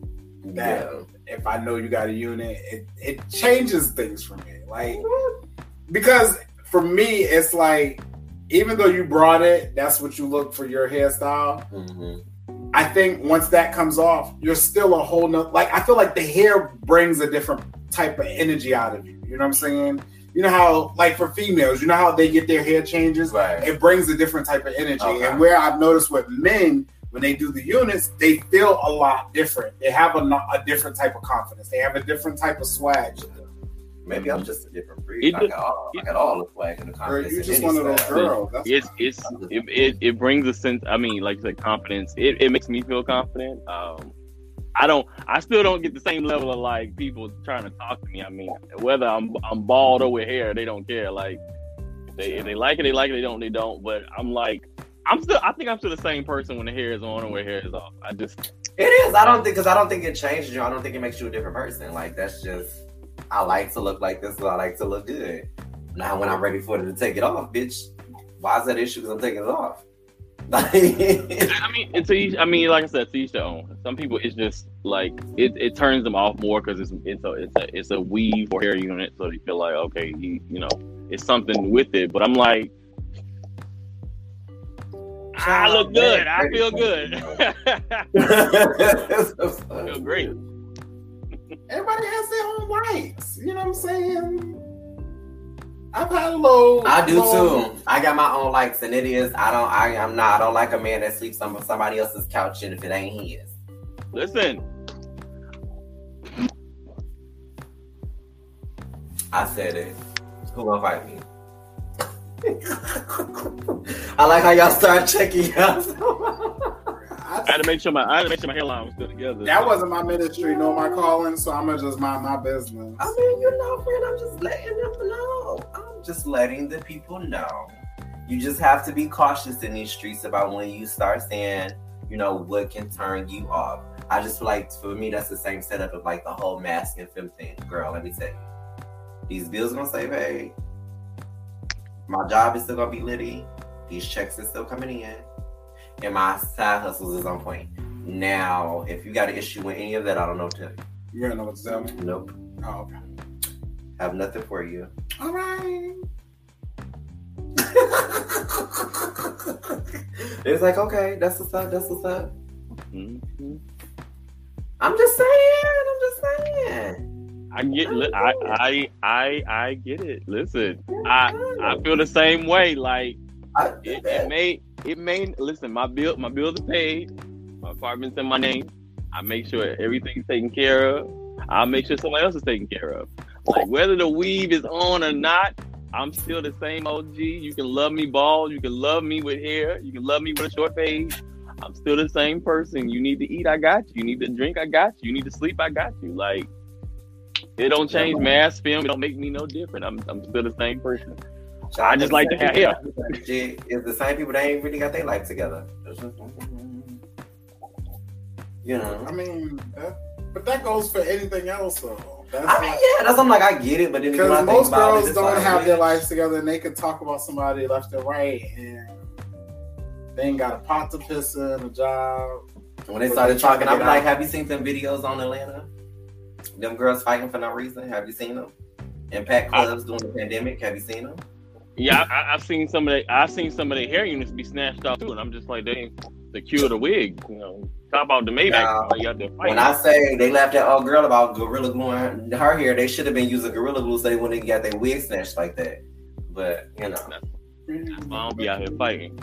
that Yeah. if I know you got a unit, it it changes things for me. Like because for me, it's like even though you brought it, that's what you look for your hairstyle. Mhm. I think once that comes off, you're still a whole nother. Like I feel like the hair brings a different type of energy out of you. You know what I'm saying? You know how, like for females, you know how they get their hair changes. Right. It brings a different type of energy. Okay. And where I've noticed with men, when they do the units, they feel a lot different. They have a, a different type of confidence. They have a different type of swag. To them. Maybe I'm just a different breed. It I got all, I got all the flag in the Girl, confidence. you in just any one of those girls. That's it's it's it, it, it brings a sense. I mean, like you said, confidence. It, it makes me feel confident. Um, I don't. I still don't get the same level of like people trying to talk to me. I mean, whether I'm I'm bald or with hair, they don't care. Like they if they like it, they like it. They don't, they don't. But I'm like, I'm still. I think I'm still the same person when the hair is on and when hair is off. I just It is. I don't think because I don't think it changes you. I don't think it makes you a different person. Like that's just. I like to look like this. So I like to look good. Now when I'm ready for it to take it off, bitch. Why is that issue? Because I'm taking it off. I mean, it's each- I mean, like I said, to each their own. Some people, it's just like it, it turns them off more because it's it's a it's a it's a weave or hair unit, so they feel like okay, he, you know, it's something with it. But I'm like, I look good. I feel good. [laughs] I feel great. Everybody has their own rights. You know what I'm saying? I've had a low. I do low- too. I got my own likes, and it is. I don't. I am not. I don't like a man that sleeps on somebody else's couch, and if it ain't his. Listen, I said it. Who gonna fight me? [laughs] I like how y'all start checking out. [laughs] I- I had to make sure my I had to make sure my hairline was still together. that wasn't my ministry nor my calling, so I'm gonna just mind my business. I mean, you know, friend, I'm just letting them know. I'm just letting the people know. You just have to be cautious in these streets about when you start saying, you know, what can turn you off. I just feel like for me, that's the same setup of like the whole mask and film thing. Girl, let me tell you, these bills gonna stay paid. My job is still gonna be litty. These checks are still coming in, and my side hustles is on point. Now, if you got an issue with any of that, I don't know what to tell you. You gonna know what to tell me? Nope, Oh, okay. have nothing for you. All right. [laughs] it's like, okay, that's what's up, that's what's up. Mhm. I'm just saying, I'm just saying. I get. li- I I I I get it. Listen, I I feel the same way. Like I, it, it may it may listen my bill my bills are paid. My apartment's in my name. I make sure everything's taken care of. I'll make sure somebody else is taken care of. Like whether the weave is on or not i'm still the same og you can love me bald. You can love me with hair. You can love me with a short fade i'm still the same person. You need to eat. I got you. You need to drink. I got you. You need to sleep. I got you. Like it don't change mask film. It don't make me no different. I'm, I'm still the same person I just like to have hair. It's the same people that ain't really got their life together. You know. I mean, that, but that goes for anything else, though. That's I mean, yeah, that's I'm like I get it, but then when because most about it, girls it's don't like, have their lives together, and they can talk about somebody left and right, and they ain't got a pot to piss in, a job. When they started they talking, I'm get like, have you seen them videos on Atlanta? Them girls fighting for no reason. Have you seen them? Impact clubs during the pandemic. Have you seen them? Yeah, I, I- I've seen some of the I've seen some of the hair units be snatched off too, and I'm just like, they secure the wig. You know, top out the Maybach. Now, you out there. When I say they left that old girl about gorilla gluing her hair, they should have been using gorilla glue so they wouldn't have got their wig snatched like that. But you know, I don't be out here fighting.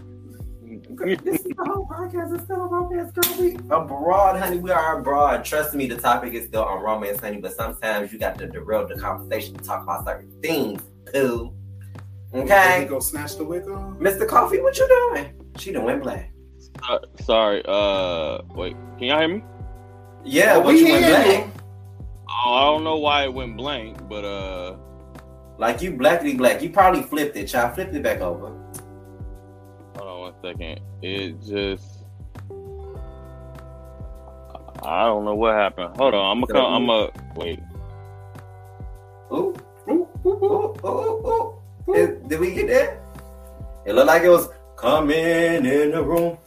this is the whole podcast. It's still a romance, girl. We abroad, honey. We are abroad. Trust me, the topic is still on romance, honey. But sometimes you got to derail the conversation to talk about certain things. Pooh. Did Okay, go snatch the wig off? Mr. Kofi, what you doing? She done went black. Uh, sorry. Uh, wait. Can y'all hear me? Yeah, Oh, what we you went hear black? you. Oh, I don't know why it went blank, but uh, Like you blackly black. You probably flipped it, child. Flipped it back over. hold on one second. It just. I don't know what happened. Hold on. I'm gonna. come. I'm gonna wait. Ooh, Ooh, ooh, ooh. ooh, ooh, Did, did we get that? It looked like it was coming in the room.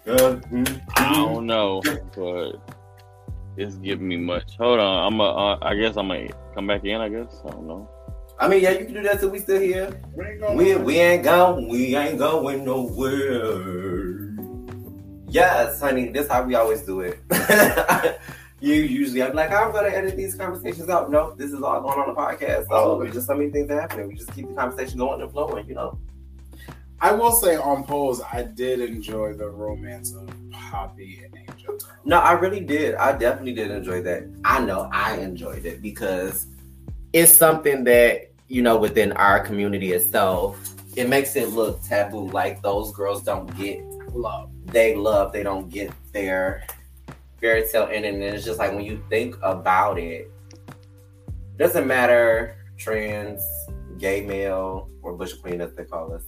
I don't know, but it's giving me much. Hold on. I'm a. Uh, I guess I'm gonna come back in. I guess. I don't know. I mean, yeah, you can do that till we still here. We ain't going We we ain't going, we ain't going nowhere. Yes, honey, this how we always do it. [laughs] you usually I'm like, I'm gonna edit these conversations out. No, this is all going on the podcast. So there's just so many things that happen. We just keep the conversation going and flowing, you know. I will say on polls, I did enjoy the romance of Poppy and Angel. No, I really did. I definitely did enjoy that. I know I enjoyed it because it's something that, you know, within our community itself, it makes it look taboo. Like those girls don't get Love. they love, they don't get their fairy tale ending. And it's just like when you think about it, doesn't matter trans, gay male, or bush queen as they call us,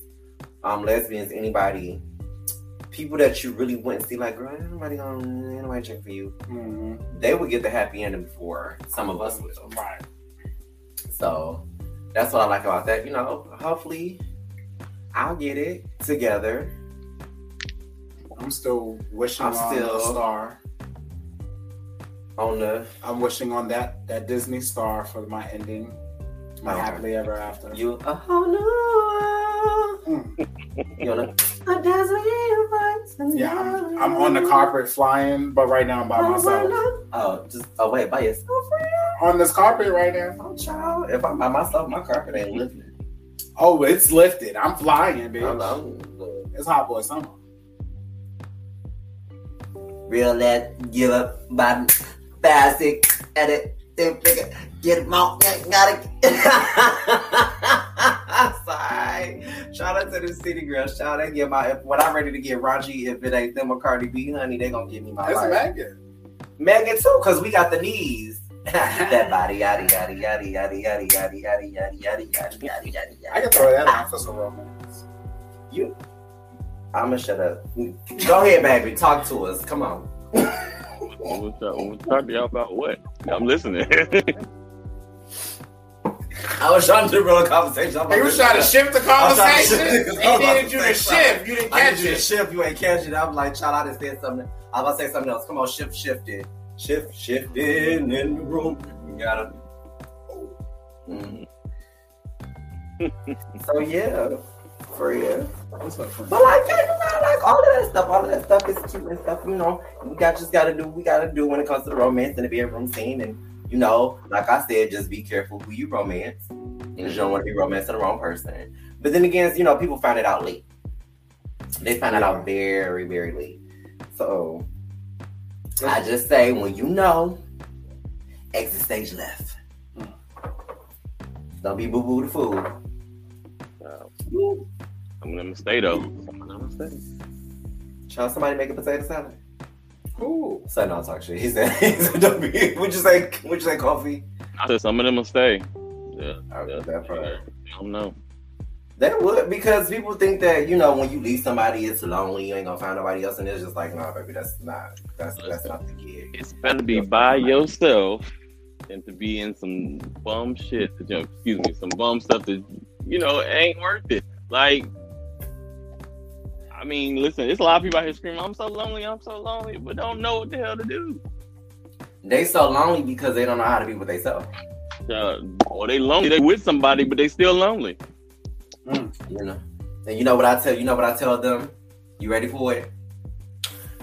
um, lesbians, anybody, people that you really wouldn't see, like, girl, ain't nobody gonna ain't nobody check for you. Mhm. They would get the happy ending before some of us will. Right. So that's what I like about that. You know, hopefully I'll get it together. I'm still wishing I'm on still- the star. On the I'm wishing on that that Disney star for my ending. My Okay. happily ever after. you a whole new world. Mm. You know, a dazzling universe Yeah, I'm, I'm on the carpet flying, but right now I'm by myself. Oh, just oh wait, by yourself. On this carpet right now. Oh, child. If I'm by myself, my carpet ain't lifting. Oh, it's lifted. I'm flying, bitch. I'm, I'm It's hot boy summer. real that give up by basic edit. Get them out. Gotta. Sorry. Shout out to the city girl. Shout out. Get my. When I'm ready to get raunchy, if it ain't them or Cardi B, honey, they gonna give me my It's life. Megan. Megan too, cause we got the knees. that body, yaddy, yaddy, yaddy, yaddy, yaddy, yaddy, yaddy, yaddy, yaddy, yaddy, yaddy, yaddy, yaddy I can throw that on for some romance. You. I'ma shut up. Go ahead, baby. Talk to us. Come on. We'll talk, we'll talk to y'all about what? I'm listening. [laughs] I was trying to run a real conversation. I'm He was trying to shift the I was trying to conversation. shift- He I was about needed to you to shift. You didn't I catch need you to it. shift. You ain't catch it. I'm like, child, I just said something. I was about to say something else. Come on, shift, shift it. Shift, shift in in the room. You gotta. Mhm. [laughs] so yeah, for real. What's up, friend? But like, yeah, you know, like all of that stuff, all of that stuff is cute and stuff. You know, we got just got to do, we got to do when it comes to the romance in the bedroom scene. And you know, like I said, just be careful who you romance, because you don't want to be romancing the wrong person. But then again, you know, people find it out late. They find it out very, very late. So I just say, when you know, exit stage left. Hmm. Don't be boo boo the fool. I'm gonna stay though. I'm gonna stay. Child, somebody make a potato salad. Ooh. So no talk shit. He said, he said don't be would you say would you say Kofi? I said some of them will stay. Yeah, I yeah. that part. I don't know. They would because people think that, you know, when you leave somebody it's lonely, you ain't gonna find nobody else and it's just like, nah, baby, that's not that's that's not the gig. It's better to be by yourself than to be in some bum shit. That, you know, excuse me, some bum stuff that you know ain't worth it. Like, I mean, listen, there's a lot of people out here screaming, "I'm so lonely, I'm so lonely," but don't know what the hell to do. They so lonely because they don't know how to be with themselves. Uh, or they lonely, they with somebody, but they still lonely. You know. And you know what I tell you know what I tell them? You ready for it?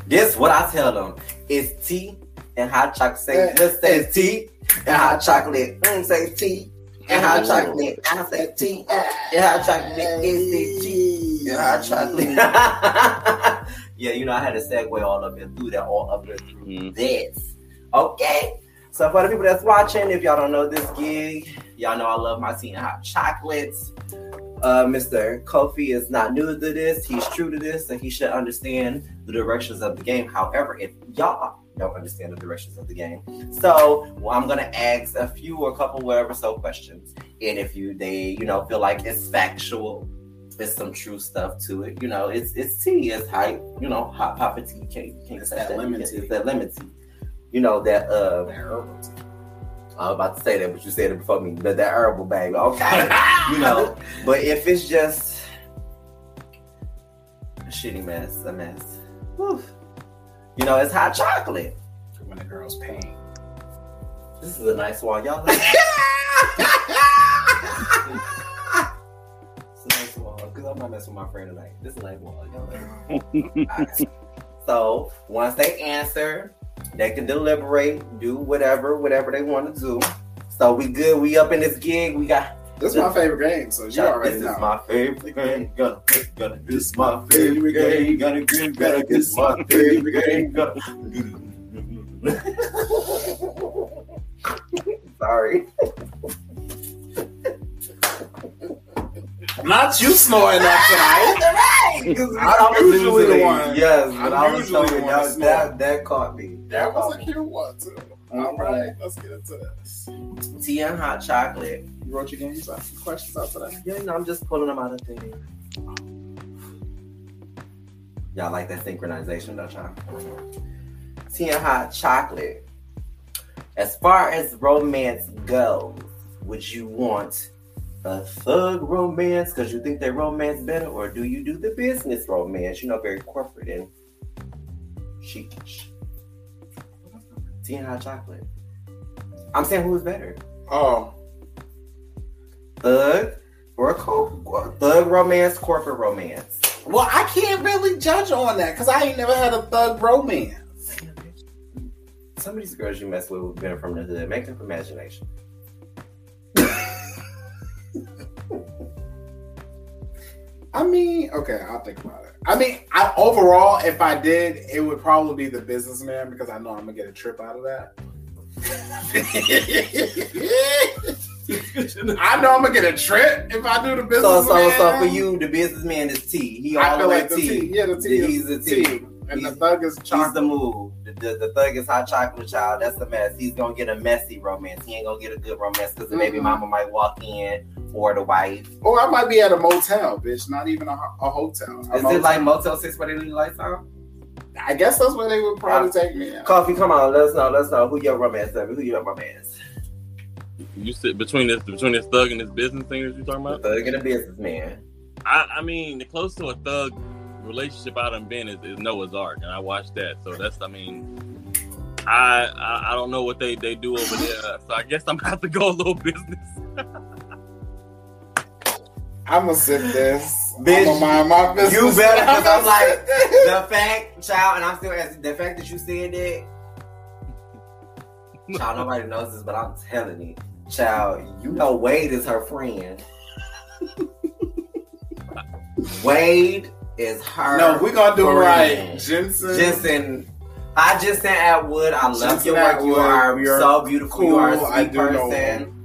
This what I tell them. It's tea and hot chocolate. Say Eh, just say tea and hot chocolate. Mm, say tea and hot chocolate. I say tea and hot chocolate. It's the tea and hot chocolate. [laughs] yeah, you know I had to segue all up and through that, all up and through Mhm. this. Okay. So for the people that's watching, if y'all don't know this gig, y'all know I love my tea and hot chocolates. Uh, Mr. Kofi is not new to this. He's true to this, and he should understand the directions of the game. However, if y'all don't understand the directions of the game, so well, I'm gonna ask a few or a couple whatever so questions, and if you they you know feel like it's factual, there's some true stuff to it. You know, it's it's tea, it's hype. You know, hot papa tea. Can't can't It's touch that lemon It's tea. that lemon tea. You know that uh That. I was about to say that, but you said it before me. But that herbal baby, okay. [laughs] you know, but if it's just a shitty mess, a mess, whew, you know, it's hot chocolate. when the girl's paying. This is a nice wall, y'all. [laughs] Like, it's a nice wall because I'm not messing with my friend tonight. This is a nice wall, y'all. Like, Alright. So once they answer, they can deliberate, do whatever, whatever they want to do. So we good. We up in this gig. We got This is my favorite game, so you Chuck, already this know. is my favorite game. Gonna, gonna, this is my favorite game. Gonna get better. This is my favorite game. Gonna. Sorry. Not you snoring that tonight. [laughs] I'm usually the one. Yes, but I'm I was usually the showing one that, that that caught me. That was a cute one too. All right, let's get into this. tea and hot chocolate. You wrote your games out, some questions out today. Yeah, you know, I'm just pulling them out of things. Y'all like that synchronization, don't y'all? Tea and hot chocolate. As far as romance goes, would you want a thug romance because you think they romance better, or do you do the business romance? You know, very corporate and chicish. And hot chocolate. I'm saying who's better, Oh, thug or a co- thug romance, corporate romance? well, I can't really judge on that because I ain't never had a thug romance. Some of these girls you mess with have been from the hood. Make up imagination. [laughs] I mean, okay, I'll think about it. I mean, I overall, if I did, it would probably be the businessman because I know I'm gonna get a trip out of that. [laughs] I know I'm gonna get a trip if I do the business. So, businessman. so, so for you, the businessman is T. He all I the feel way like the T. T. Yeah, the T. He's is the T. and the thug is He's chocolate. the move. The, the, the thug is hot chocolate child. That's the mess. He's gonna get a messy romance. He ain't gonna get a good romance because the baby Mhm. mama might walk in or the wife. Or I might be at a motel, bitch, not even a, a hotel. A Is motel. it like Motel Six where they leave the lights on? I guess that's where they would probably uh, take me. Out. Kofi, come on, let us know. Let us know who your romance baby. Who your romance? Is? You sit between this between this thug and this business thing that you talking The about. thug and the businessman. I, I mean, the closest to a thug relationship I done been is, is Noah's Ark, and I watched that. So that's, I mean, I, I I don't know what they they do over there. So I guess I'm gonna have to go a little business. [laughs] I'm gonna sip this. Bitch, I'm gonna mind my business. you better, 'cause I'm gonna like, this. [laughs] the fact, child, and I'm still asking the fact that you said that. [laughs] Child, nobody knows this, but I'm telling you, child, you know Wade is her friend. [laughs] Wade is her. No, we're gonna do it right. Jensen. Jensen, I just sent Atwood. I love Jensen your work. You Atwood, are you're so beautiful. You are a cool. I sweet do know person.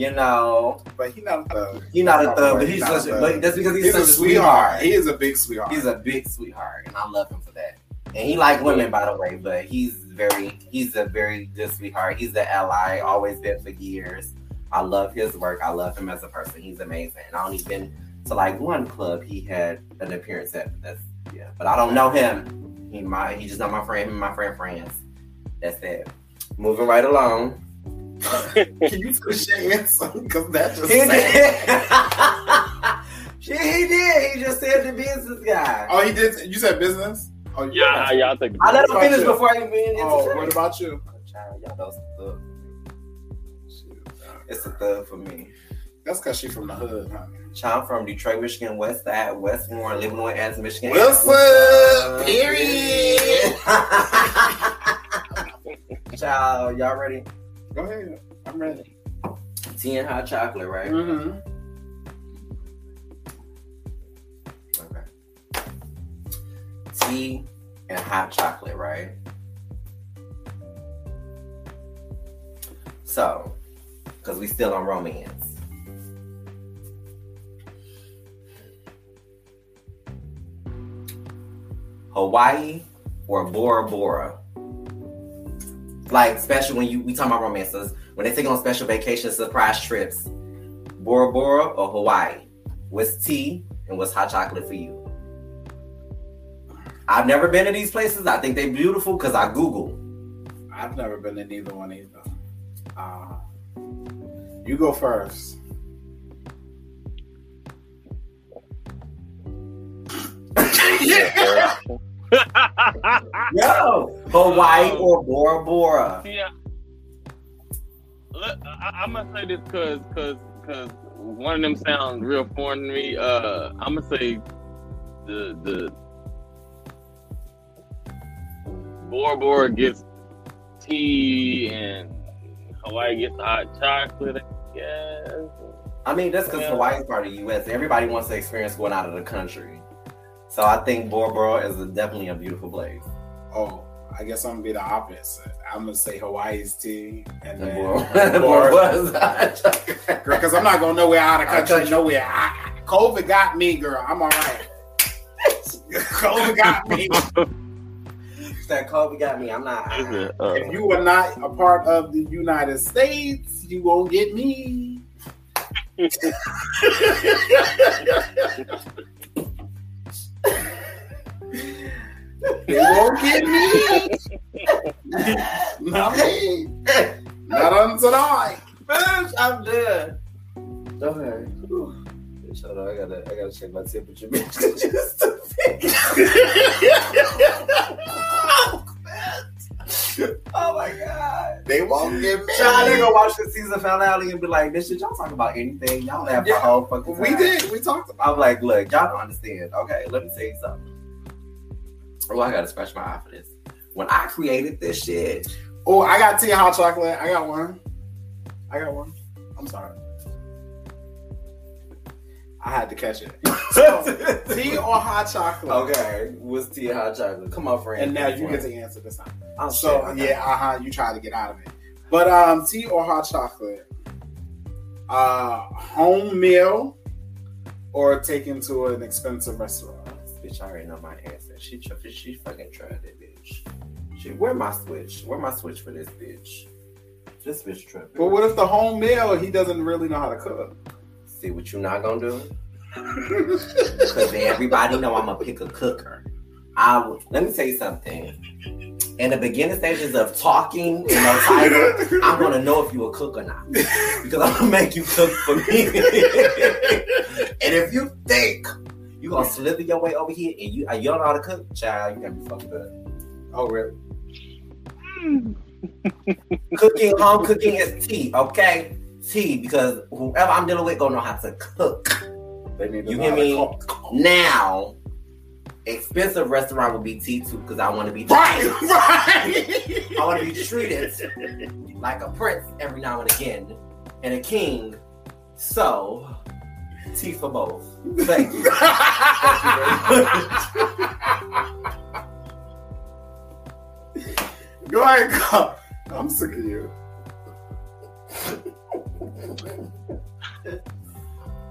You know, But he's not a thug. he's not a thug, but he's not a such a. thug. But that's because he's, He's such a sweetheart. He is a big sweetheart. He's a big sweetheart, and I love him for that. And he like women, by the way, but he's very, he's a very good sweetheart. He's the ally, always been for years. I love his work. I love him as a person. He's amazing. I only been to like one club he had an appearance at. That's yeah, but I don't know him. He my, he just not my friend. My friend friends. That's it. Moving right along. [laughs] Can you push your answer? Because that just He sad. did. [laughs] Shit, he did. He just said the business guy. Oh, he did. You said business. Oh, you Yeah, yeah, I'll take the. I let him What about finish you? before I even Oh, it. what about you? Oh, child, y'all know some thug. It's a thug for me. That's because she from the hood, huh? Child from Detroit, Michigan, West uh, Side, Westmore, Livernois, as Michigan. What's up? Period. [laughs] Child, y'all ready? Go ahead. I'm ready. Tea and hot chocolate, right? Mm-hmm. Okay. Tea and hot chocolate, right? So, because we still on romance. Hawaii or Bora Bora? Like, especially when you we talk about romances, when they take on special vacations, surprise trips, Bora Bora or Hawaii? What's tea and what's hot chocolate for you? I've never been to these places. I think they're beautiful because I Google. I've never been to neither one either. Uh, you go first. [laughs] Yo, Hawaii or Bora Bora? Yeah. Look, I, I'm gonna say this because because because one of them sounds real foreign to me. Uh, I'm gonna say the the Bora Bora gets tea and Hawaii gets hot chocolate. I guess. I mean, that's because Yeah. Hawaii's part of the U.S. Everybody wants to experience going out of the country. So I think Bora Bora is a, definitely a beautiful place. Oh, I guess I'm gonna be the opposite. I'm gonna say Hawaii's tea and And then because [laughs] [laughs] I'm not gonna nowhere out of Out of country, country. nowhere. I, COVID got me, girl. I'm all right. [laughs] COVID got me. That COVID got me. I'm not. Is uh, If you are not a part of the United States, you won't get me. They won't get me. Not me. Not on tonight. Bitch, I'm dead. Okay. Whew. Hold on. I gotta, I gotta check my temperature, bitch. you stupid. oh my god. they won't get me. They gonna watch the season finale and be like, "Bitch, did y'all talk about anything? Y'all have the whole fucking time." We did. We talked about. I'm like, look, y'all don't understand. Okay, let me tell you something. Oh, I gotta scratch my eye for this. When I created this shit, Oh, I got tea hot chocolate. I got one. I got one. I'm sorry. I had to catch it. [laughs] So, tea or hot chocolate? okay, what's tea and hot chocolate? Come on, friend. And now you get to answer this time. I'm So so yeah, uh huh. You try to get out of it. But um, tea or hot chocolate? Uh, home meal or taken to an expensive restaurant? Bitch, I already know my answer. She tr- she fucking tried it, bitch. She where my switch? Where my switch for this bitch? This bitch tripping. But what if the home meal he doesn't really know how to cook? See what you not gonna do? Because everybody know I'm gonna pick a cooker. I let me tell you something. In the beginning stages of talking, you know, title, I'm gonna know if you a cook or not because I'm gonna make you cook for me. [laughs] and if you think you gonna slither your way over here and you you don't know how to cook, child, you gotta be fucking good. oh really? [laughs] Cooking, home cooking is tea, okay? Tea because whoever I'm dealing with gonna know how to cook. They need to You hear me? Now, expensive restaurant would be tea too because I want to be Right, [laughs] right. I want to be treated like a prince every now and again and a king. So, tea for both. Thank you. Go ahead, go. I'm sick of you.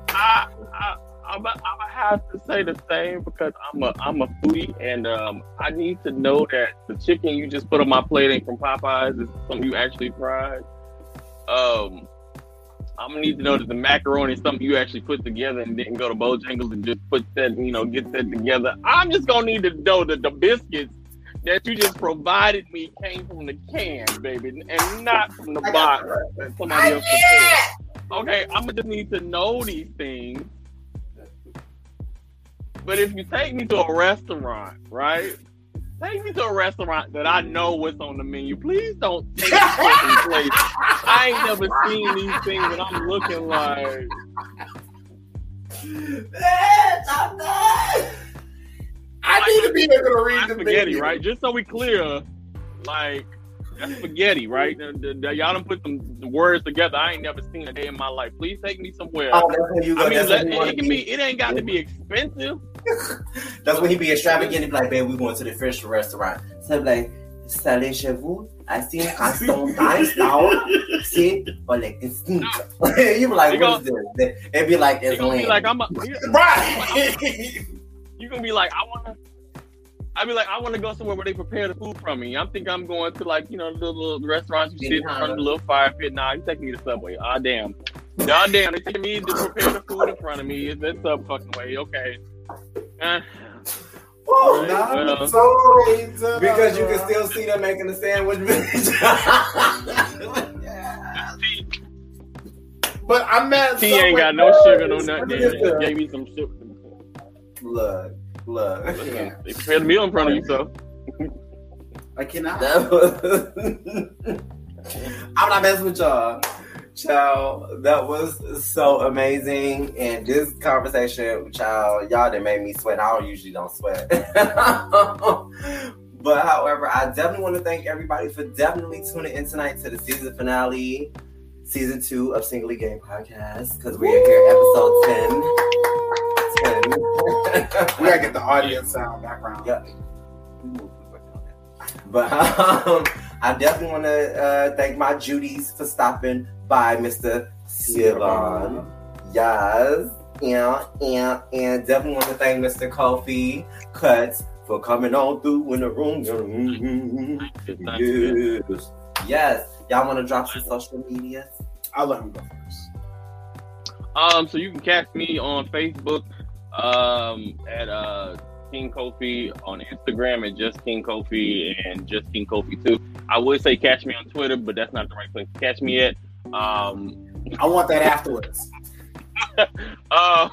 I, I, I'm, I'm gonna have to say the same because I'm a I'm a foodie and um I need to know that the chicken you just put on my plate ain't from Popeyes is something you actually fried. Um, I'm gonna need to know that the macaroni is something you actually put together and didn't go to Bojangles and just put that you know get that together. I'm just gonna need to know that the biscuits that you just provided me came from the can, baby, and not from the box that somebody else prepared. Okay, I'm gonna just need to know these things. But if you take me to a restaurant, right, take me to a restaurant that I know what's on the menu. Please don't take [laughs] me to a place. I ain't never seen these things, and I'm looking like. I'm. I need to be able to read the spaghetti, menu. right? Just so we clear, like that's spaghetti, right? The- the- the- y'all done put some words together. I ain't never seen a day in my life. Please take me somewhere. Oh. I mean, let, it, it can be. It ain't got to be expensive. [laughs] That's when he be extravagant. He be like, babe, we going to the fish restaurant. So he be like, Salut chez vous. I see un sometimes [laughs] now. See, or like instinct. [laughs] you be like, They what is this? It'd be like, You it's gonna be land. like, I'm. A, Right. you gonna be like, I wanna. I be like, I want to go somewhere where they prepare the food from me. I'm thinking I'm going to like, you know, the little restaurants you sit in front of the little fire pit. Nah, you take me to the Subway. Ah, damn. Ah, damn. They take me to prepare the food in front of me. It's that sub fucking way. Okay. No, well. sorry. because you can still see them making the sandwich. [laughs] But I'm mad. Tea ain't got no sugar, no nothing. in it. They just gave me some sugar. look, look. Yeah. They prepared the meal in front of you, so. I cannot. [laughs] I'm not messing with y'all. Child, that was so amazing. And this conversation, child, y'all that made me sweat. I don't usually don't sweat. [laughs] but however, I definitely want to thank everybody for definitely tuning in tonight to the season finale, season two of Singly Gay Podcast. Because we're here episode 10. 10. We gotta get the audience sound background. Yeah. But [laughs] um, I definitely want to uh, thank my Judies for stopping by, Mr. Siobhan. Yes. Yeah, yeah, and definitely want to thank Mr. Kofi Cuts for coming on through in the room. Yes. Yes. Y'all want to drop some social media? I'll let him go first. Um, so you can catch me on Facebook um, at uh, King Kofi, on Instagram at just King Kofi, and just King Kofi too. I would say catch me on Twitter, but that's not the right place to catch me at. Um, I want that afterwards. [laughs] uh,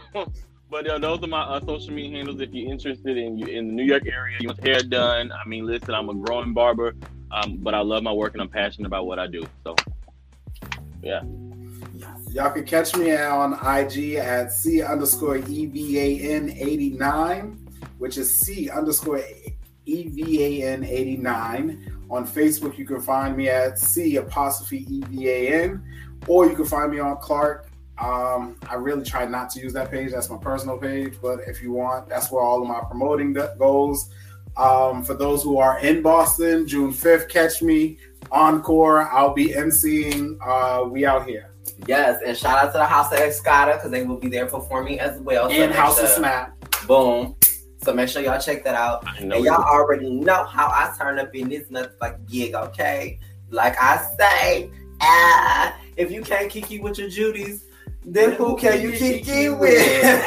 but uh, those are my uh, social media handles. If you're interested in in the New York area, you want hair done. I mean, listen, I'm a growing barber, um, but I love my work and I'm passionate about what I do. So yeah. Y'all can catch me on IG at C underscore EVAN 89, which is C underscore EVAN 89. On Facebook, you can find me at C apostrophe EVAN, or you can find me on Clark. Um, I really try not to use that page. That's my personal page. But if you want, that's where all of my promoting goes. Um, for those who are in Boston, June 5th, catch me. Encore, I'll be emceeing. Uh, we out here. Yes, and shout out to the House of Escada because they will be there performing as well. So and make House of Snap. Boom. So make sure y'all check that out. I know And y'all already know how I turn up in this motherfucking gig, okay? Like I say, ah, if you can't kiki with your Judies, then who can you kiki with?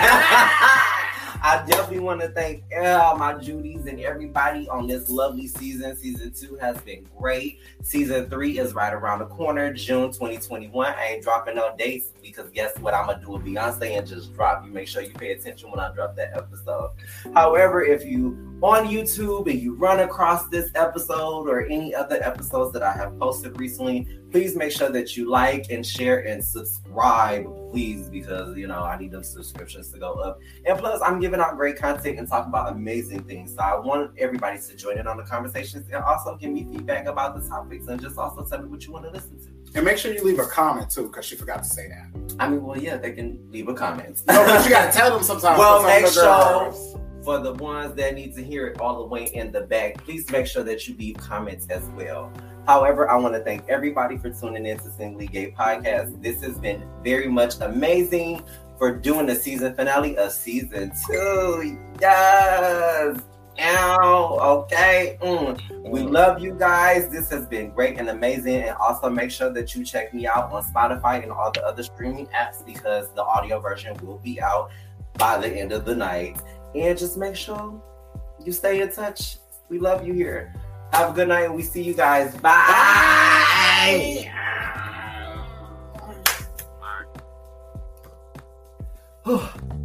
I definitely want to thank all my Judies and everybody on this lovely season. Season two has been great. Season three is right around the corner, June 2021. I ain't dropping no dates because guess what? I'm gonna do a Beyonce and just drop. You make sure you pay attention when I drop that episode. However, if you on YouTube and you run across this episode or any other episodes that I have posted recently, please make sure that you like and share and subscribe, please, because you know I need those subscriptions to go up. And plus, I'm giving out great content and talking about amazing things. So I want everybody to join in on the conversations and also give me feedback about the topics and just also tell me what you want to listen to. And make sure you leave a comment too, because she forgot to say that. I mean, well, yeah, they can leave a comment. No, but you gotta [laughs] tell them sometimes. Well, for some of make girls. For the ones that need to hear it all the way in the back, please make sure that you leave comments as well. However, I want to thank everybody for tuning in to Singly Gay Podcast. This has been very much amazing for doing the season finale of season two. Yes. Ow. Okay. Mm. We love you guys. This has been great and amazing. And also make sure that you check me out on Spotify and all the other streaming apps because the audio version will be out by the end of the night. And just make sure you stay in touch. We love you here. Have a good night and we see you guys. Bye. Bye. [sighs]